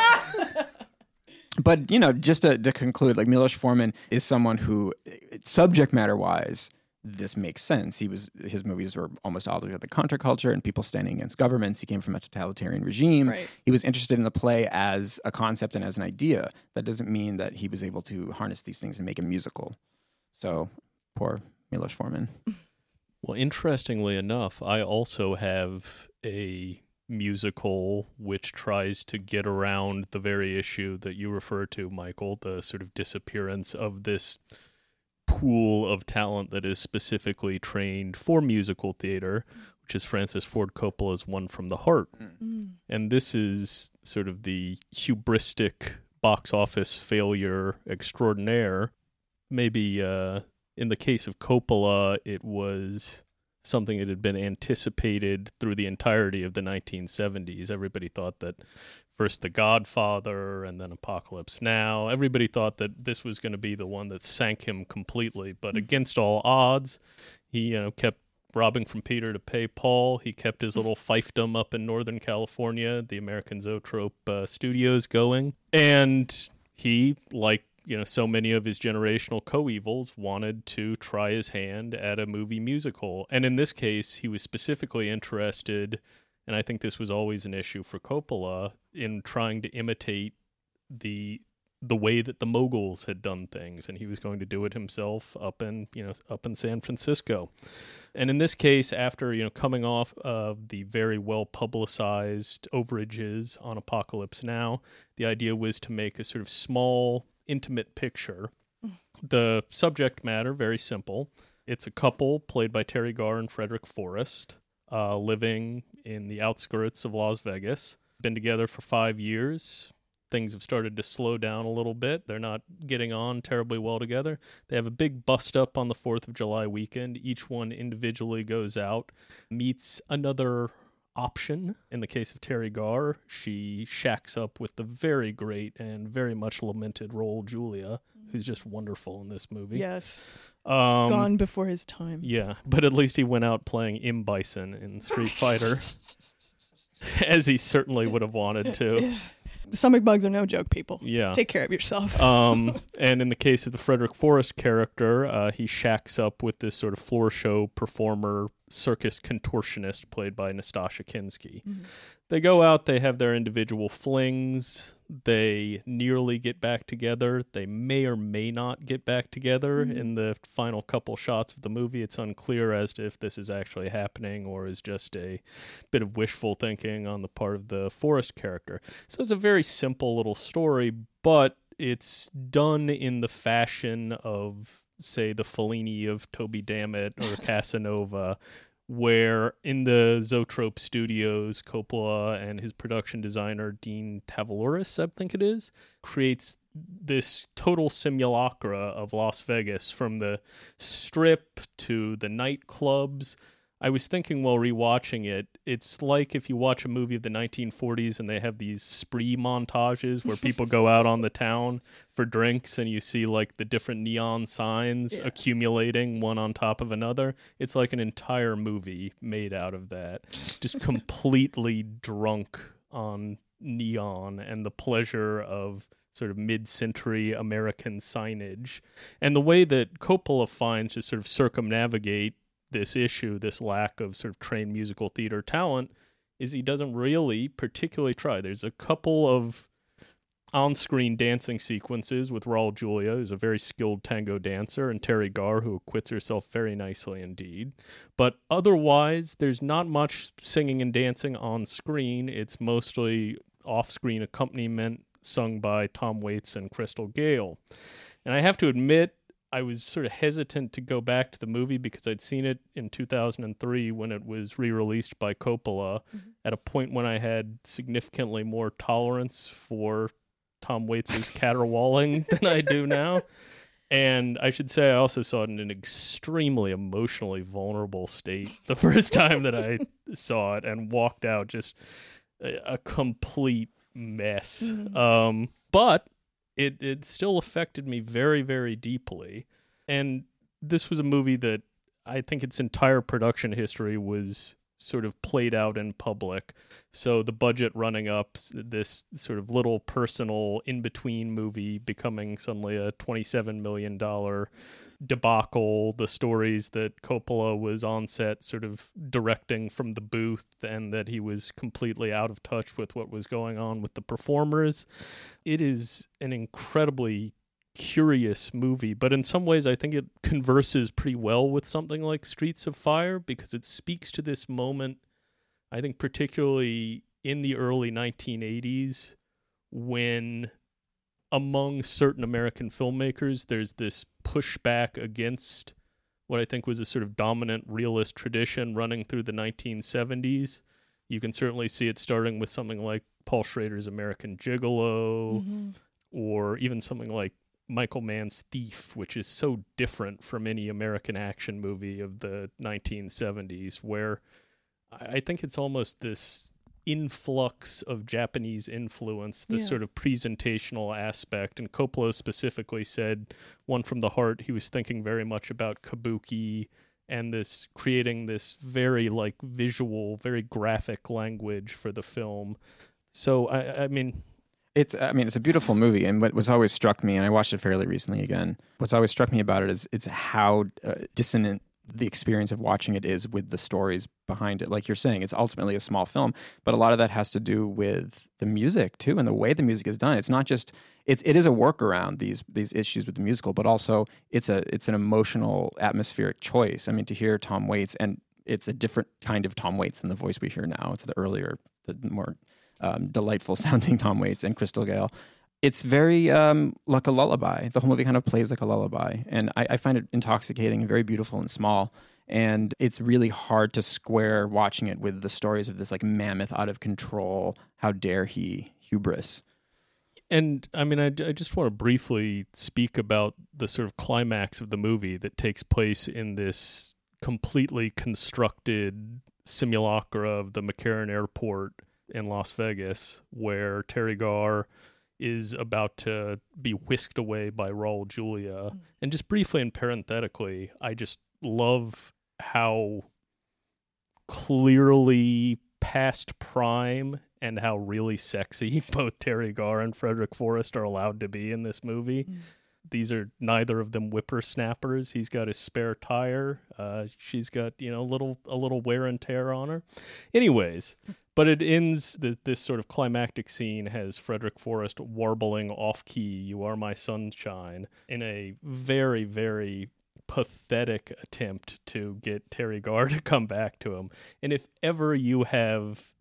But you know, just to, to conclude, like Milos Forman is someone who, subject matter wise, this makes sense. He was his movies were almost all about the counterculture and people standing against governments. He came from a totalitarian regime. Right. He was interested in the play as a concept and as an idea. That doesn't mean that he was able to harness these things and make a musical. So poor Milos Forman. Well, interestingly enough, I also have a musical which tries to get around the very issue that you refer to, Michael, the sort of disappearance of this pool of talent that is specifically trained for musical theater, which is Francis Ford Coppola's One from the Heart. Mm. And this is sort of the hubristic box office failure extraordinaire. Maybe uh, in the case of Coppola, it was something that had been anticipated through the entirety of the 1970s. Everybody thought that first The Godfather and then Apocalypse Now, everybody thought that this was going to be the one that sank him completely. But against all odds, he you know kept robbing from Peter to pay Paul. He kept his little fiefdom up in Northern California, the American Zoetrope uh, studios going. And he, like, you know, so many of his generational coevals, wanted to try his hand at a movie musical. And in this case, he was specifically interested And I think this was always an issue for Coppola in trying to imitate the the way that the moguls had done things and he was going to do it himself up in you know up in San Francisco. And in this case after you know coming off of the very well publicized overages on Apocalypse Now, the idea was to make a sort of small intimate picture. The subject matter very simple. It's a couple played by Teri Garr and Frederick Forrest uh, living in the outskirts of Las Vegas. Been together for five years. Things have started to slow down a little bit. They're not getting on terribly well together. They have a big bust up on the 4th of July weekend. Each one individually goes out, meets another option. In the case of Teri Garr, she shacks up with the very great and very much lamented Raul Julia, who's just wonderful in this movie. Yes. Um, Gone before his time. yeah, but at least he went out playing M Bison in Street Fighter, as he certainly would have wanted to. Stomach bugs are no joke, people. Yeah. Take care of yourself. Um, and in the case of the Frederick Forrest character, uh, he shacks up with this sort of floor show performer, circus contortionist played by Nastassja Kinski. Mm-hmm. They go out, they have their individual flings, they nearly get back together. They may or may not get back together mm-hmm. in the final couple shots of the movie. It's unclear as to if this is actually happening or is just a bit of wishful thinking on the part of the Forrest character. So it's a very simple little story, but it's done in the fashion of, say, the Fellini of Toby Dammit or Casanova, where in the Zoetrope Studios, Coppola and his production designer Dean Tavoularis, I think it is, creates this total simulacra of Las Vegas from the strip to the nightclubs. I was thinking while rewatching it, it's like if you watch a movie of the 1940s and they have these spree montages where people go out on the town for drinks and you see like the different neon signs Yeah. accumulating one on top of another. It's like an entire movie made out of that. Just completely drunk on neon and the pleasure of sort of mid-century American signage. And the way that Coppola finds to sort of circumnavigate this issue, this lack of sort of trained musical theater talent, is he doesn't really particularly try. There's a couple of on-screen dancing sequences with Raul Julia, who's a very skilled tango dancer, and Teri Garr, who acquits herself very nicely indeed. But otherwise, there's not much singing and dancing on screen. It's mostly off-screen accompaniment sung by Tom Waits and Crystal Gayle. And I have to admit, I was sort of hesitant to go back to the movie because I'd seen it in 2003 when it was re released by Coppola at a point when I had significantly more tolerance for Tom Waits' caterwauling than I do now. And I should say, I also saw it in an extremely emotionally vulnerable state the first time that I saw it and walked out just a, a complete mess. Um, but it it still affected me very very deeply. And this was a movie that i think its entire production history was sort of played out in public. So the budget running up this sort of little personal in between movie becoming suddenly a 27 million dollar debacle the stories that Coppola was on set sort of directing from the booth and that he was completely out of touch with what was going on with the performers. It is an incredibly curious movie, but in some ways, I think it converses pretty well with something like Streets of Fire because it speaks to this moment, I think, particularly in the early 1980s when among certain American filmmakers, there's this pushback against what I think was a sort of dominant realist tradition running through the 1970s. You can certainly see it starting with something like Paul Schrader's American Gigolo, Mhm. or even something like Michael Mann's Thief, which is so different from any American action movie of the 1970s, where I think it's almost this influx of Japanese influence, this Yeah. sort of presentational aspect. And Coppola specifically said, one from the heart, he was thinking very much about kabuki and this creating this very like visual, very graphic language for the film. So I, I mean, It's, I mean, it's a beautiful movie, and what what's always struck me, and I watched it fairly recently again. What's always struck me about it is it's how uh, dissonant the experience of watching it is with the stories behind it. Like you're saying, it's ultimately a small film, but a lot of that has to do with the music too and the way the music is done. It's not just it's it is a workaround these these issues with the musical, but also it's a it's an emotional atmospheric choice. I mean, to hear Tom Waits and it's a different kind of Tom Waits than the voice we hear now. It's the earlier, the more um, delightful sounding Tom Waits and Crystal Gayle it's very um, like a lullaby. The whole movie kind of plays like a lullaby, and I, I, find it intoxicating and very beautiful and small. And it's really hard to square watching it with the stories of this like mammoth out of control. How dare he hubris? And I mean, I, I just want to briefly speak about the sort of climax of the movie that takes place in this completely constructed simulacra of the McCarran Airport in Las Vegas, where Teri Garr is about to be whisked away by Raul Julia. Mm. And just briefly and parenthetically, I just love how clearly past prime and how really sexy both Teri Garr and Frederick Forrest are allowed to be in this movie. Mm. These are neither of them whippersnappers. He's got his spare tire. Uh, she's got you know a little a little wear and tear on her. Anyways, but it ends the, this sort of climactic scene has Frederick Forrest warbling off key, "You Are My Sunshine," in a very, very pathetic attempt to get Teri Garr to come back to him. And if ever you have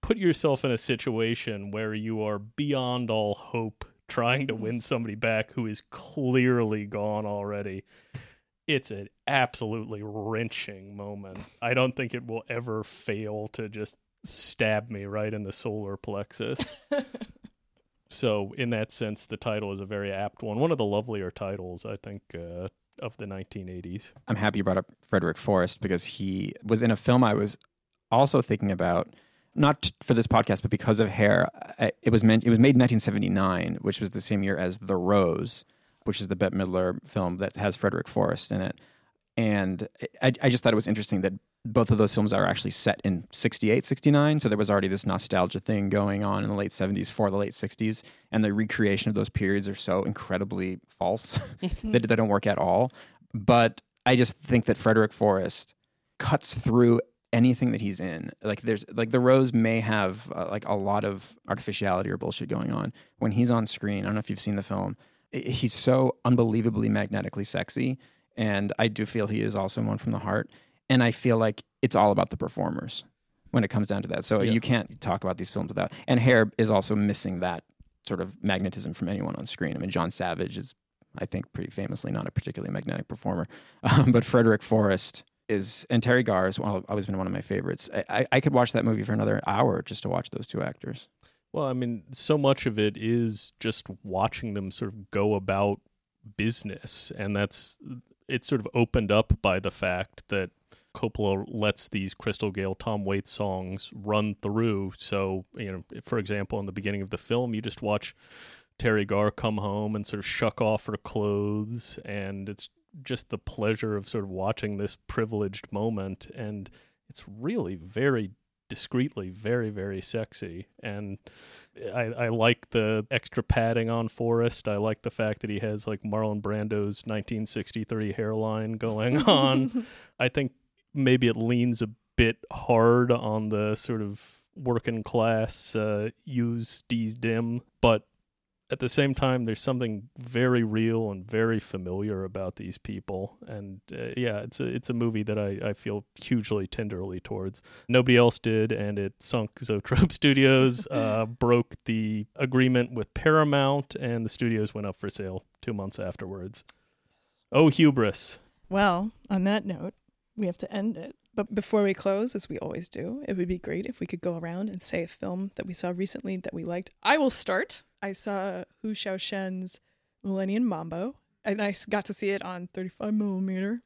put yourself in a situation where you are beyond all hope trying to win somebody back who is clearly gone already, it's an absolutely wrenching moment. I don't think it will ever fail to just stabbed me right in the solar plexus. so, in that sense, the title is a very apt one. One of the lovelier titles, I think, uh, of the 1980s. I'm happy you brought up Frederick Forrest because he was in a film I was also thinking about. Not for this podcast, but because of Hair, it was meant. It was made in 1979, which was the same year as The Rose, which is the Bette Midler film that has Frederick Forrest in it. And I, I just thought it was interesting that both of those films are actually set in 68, 69. So there was already this nostalgia thing going on in the late 70s for the late 60s. And the recreation of those periods are so incredibly false that they don't work at all. But I just think that Frederick Forrest cuts through anything that he's in. Like there's like the Rose may have uh, like a lot of artificiality or bullshit going on when he's on screen. I don't know if you've seen the film. He's so unbelievably magnetically sexy, and I do feel he is also one from the heart and I feel like it's all about the performers when it comes down to that. So yeah. you can't talk about these films without. And Hair is also missing that sort of magnetism from anyone on screen. I mean, John Savage is, I think, pretty famously not a particularly magnetic performer, um, but Frederick Forrest is, and Teri Garr has always been one of my favorites. I, I, I could watch that movie for another hour just to watch those two actors. Well, I mean, so much of it is just watching them sort of go about business, and that's it's sort of opened up by the fact that Coppola lets these Crystal Gayle Tom Waits songs run through. So, you know, for example, in the beginning of the film, you just watch Teri Garr come home and sort of shuck off her clothes, and it's just the pleasure of sort of watching this privileged moment. And it's really very discreetly very very sexy and I, I like the extra padding on Forrest. I like the fact that he has like Marlon Brando's 1963 hairline going on. I think maybe it leans a bit hard on the sort of working class uh, use these dim, but at the same time, there's something very real and very familiar about these people. And uh, yeah, it's a it's a movie that I, I feel hugely tenderly towards. Nobody else did, and it sunk Zoetrope Studios, uh, broke the agreement with Paramount, and the studios went up for sale two months afterwards. Oh, hubris! Well, on that note, we have to end it. But before we close, as we always do, it would be great if we could go around and say a film that we saw recently that we liked. I will start. I saw Hou Hsiao-hsien's Millennium Mambo, and I got to see it on 35 millimeter.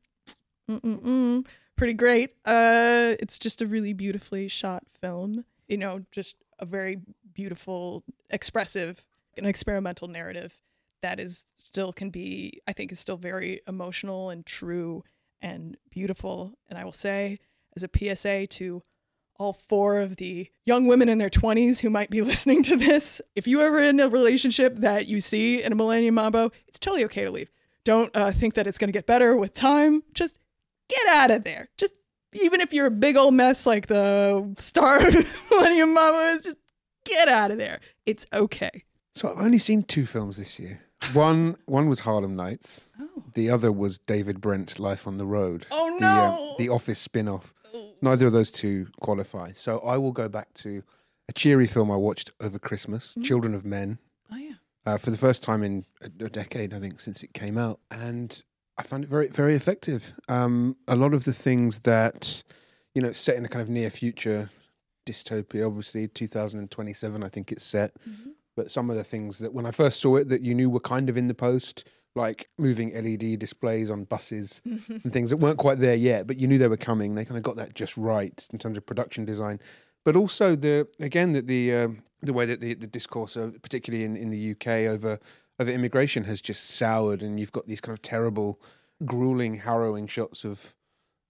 Mm-mm-mm. Pretty great. Uh, it's just a really beautifully shot film. You know, just a very beautiful, expressive, an experimental narrative that is still can be, I think, is still very emotional and true and beautiful. And I will say, as a PSA to all four of the young women in their 20s who might be listening to this, if you ever in a relationship that you see in a Millennium Mambo, it's totally okay to leave. Don't uh, think that it's going to get better with time. Just get out of there. Just even if you're a big old mess like the star of Millennium Mama is, just get out of there. It's okay. So I've only seen two films this year. One one was Harlem Nights. Oh. The other was David Brent, Life on the Road. Oh, The, um, no. the Office spin-off. Neither of those two qualify. So I will go back to a cheery film I watched over Christmas, Children of Men, Oh yeah. uh, for the first time in a, a decade, I think, since it came out, and I found it very, very effective. Um, a lot of the things that, you know, set in a kind of near future dystopia. Obviously, 2027, I think it's set. But some of the things that, when I first saw it, that you knew were kind of in the post, like moving LED displays on buses and things that weren't quite there yet, but you knew they were coming. They kind of got that just right in terms of production design, but also the again that the um, the way that the, the discourse, uh, particularly in, in the UK, over over immigration has just soured, and you've got these kind of terrible, grueling, harrowing shots of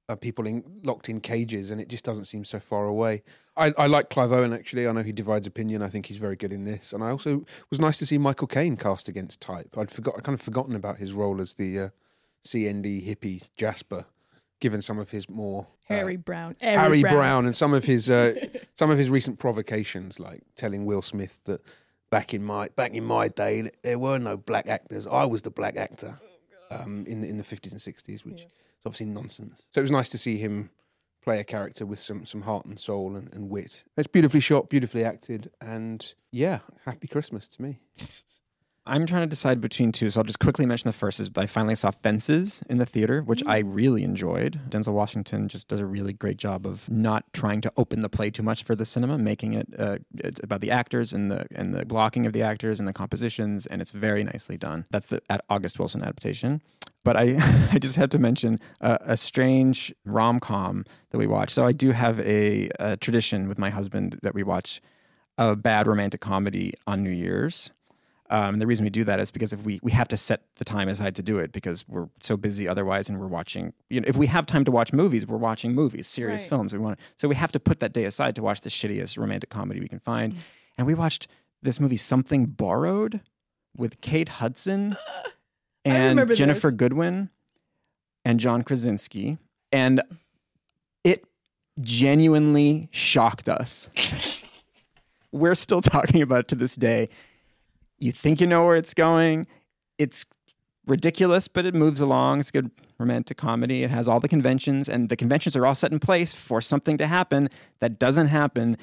uh, people in, locked in cages, and it just doesn't seem so far away. I, I like Clive Owen actually. I know he divides opinion. I think he's very good in this, and I also was nice to see Michael Caine cast against type. I'd forgot, I kind of forgotten about his role as the uh, CND hippie Jasper, given some of his more uh, Harry Brown. Harry Brown. and some of his uh, some of his recent provocations, like telling Will Smith that back in my back in my day there were no black actors. I was the black actor um, in the in the fifties and sixties, which is obviously nonsense. So it was nice to see him play a character with some some heart and soul and, and wit. It's beautifully shot, beautifully acted, and yeah, happy Christmas to me. I'm trying to decide between two, so I'll just quickly mention the first. Is I finally saw Fences in the theater, which I really enjoyed. Denzel Washington just does a really great job of not trying to open the play too much for the cinema, making it uh, it's about the actors and the and the blocking of the actors and the compositions, and it's very nicely done. That's the at August Wilson adaptation. But I I just had to mention uh, a strange rom com that we watch. So I do have a, a tradition with my husband that we watch a bad romantic comedy on New Year's. Um, and the reason we do that is because if we we have to set the time aside to do it because we're so busy otherwise, and we're watching. You know, if we have time to watch movies, we're watching movies, serious Right. films. We want so we have to put that day aside to watch the shittiest romantic comedy we can find. And we watched this movie, Something Borrowed, with Kate Hudson and Ginnifer this. Goodwin and John Krasinski, and it genuinely shocked us. We're still talking about it to this day. You think you know where it's going. It's ridiculous, but it moves along. It's good romantic comedy. It has all the conventions, and the conventions are all set in place for something to happen that doesn't happen.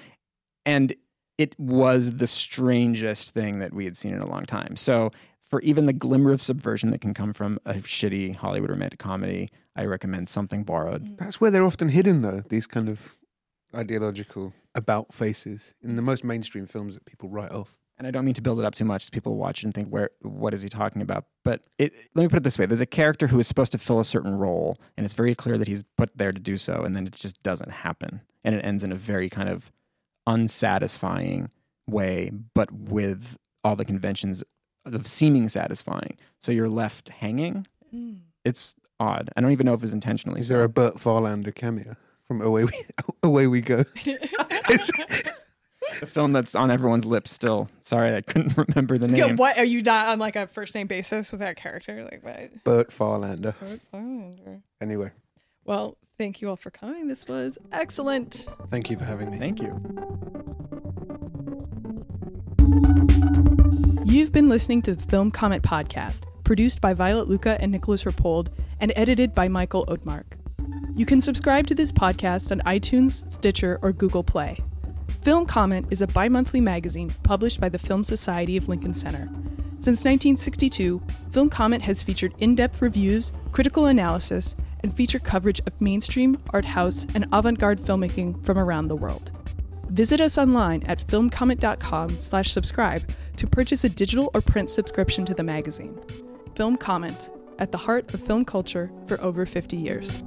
And it was the strangest thing that we had seen in a long time. So, for even the glimmer of subversion that can come from a shitty Hollywood romantic comedy, I recommend Something Borrowed. Mm. That's where they're often hidden, though. These kind of ideological about faces in the most mainstream films that people write off. And I don't mean to build it up too much. Because people watch it and think, "Where? What is he talking about?" But it, let me put it this way: there's a character who is supposed to fill a certain role, and it's very clear that he's put there to do so, and then it just doesn't happen, and it ends in a very kind of unsatisfying way, but with all the conventions of seeming satisfying. So you're left hanging. Mm. It's odd. I don't even know if it's intentionally. Is so. there a Burt Farlander cameo from Away We Away We Go? a film that's on everyone's lips still? Sorry, I couldn't remember the name. Yeah, what are you not on like a first name basis with that character? Like what? Burt Farlander. Burt Farlander. Anyway, Well, thank you all for coming. This was excellent. thank you for having me. Thank you. You've been listening to the Film Comment Podcast, produced by Violet Lucca and Nicholas Rapold, and edited by Michael Odmark. You can subscribe to this podcast on iTunes, Stitcher, or Google Play. Film Comment is a bi monthly magazine published by the Film Society of Lincoln Center. Since 1962, Film Comment has featured in depth reviews, critical analysis, and feature coverage of mainstream, art house, and avant garde filmmaking from around the world. Visit us online at filmcomment.com slash subscribe to purchase a digital or print subscription to the magazine. Film Comment, at the heart of film culture for over 50 years.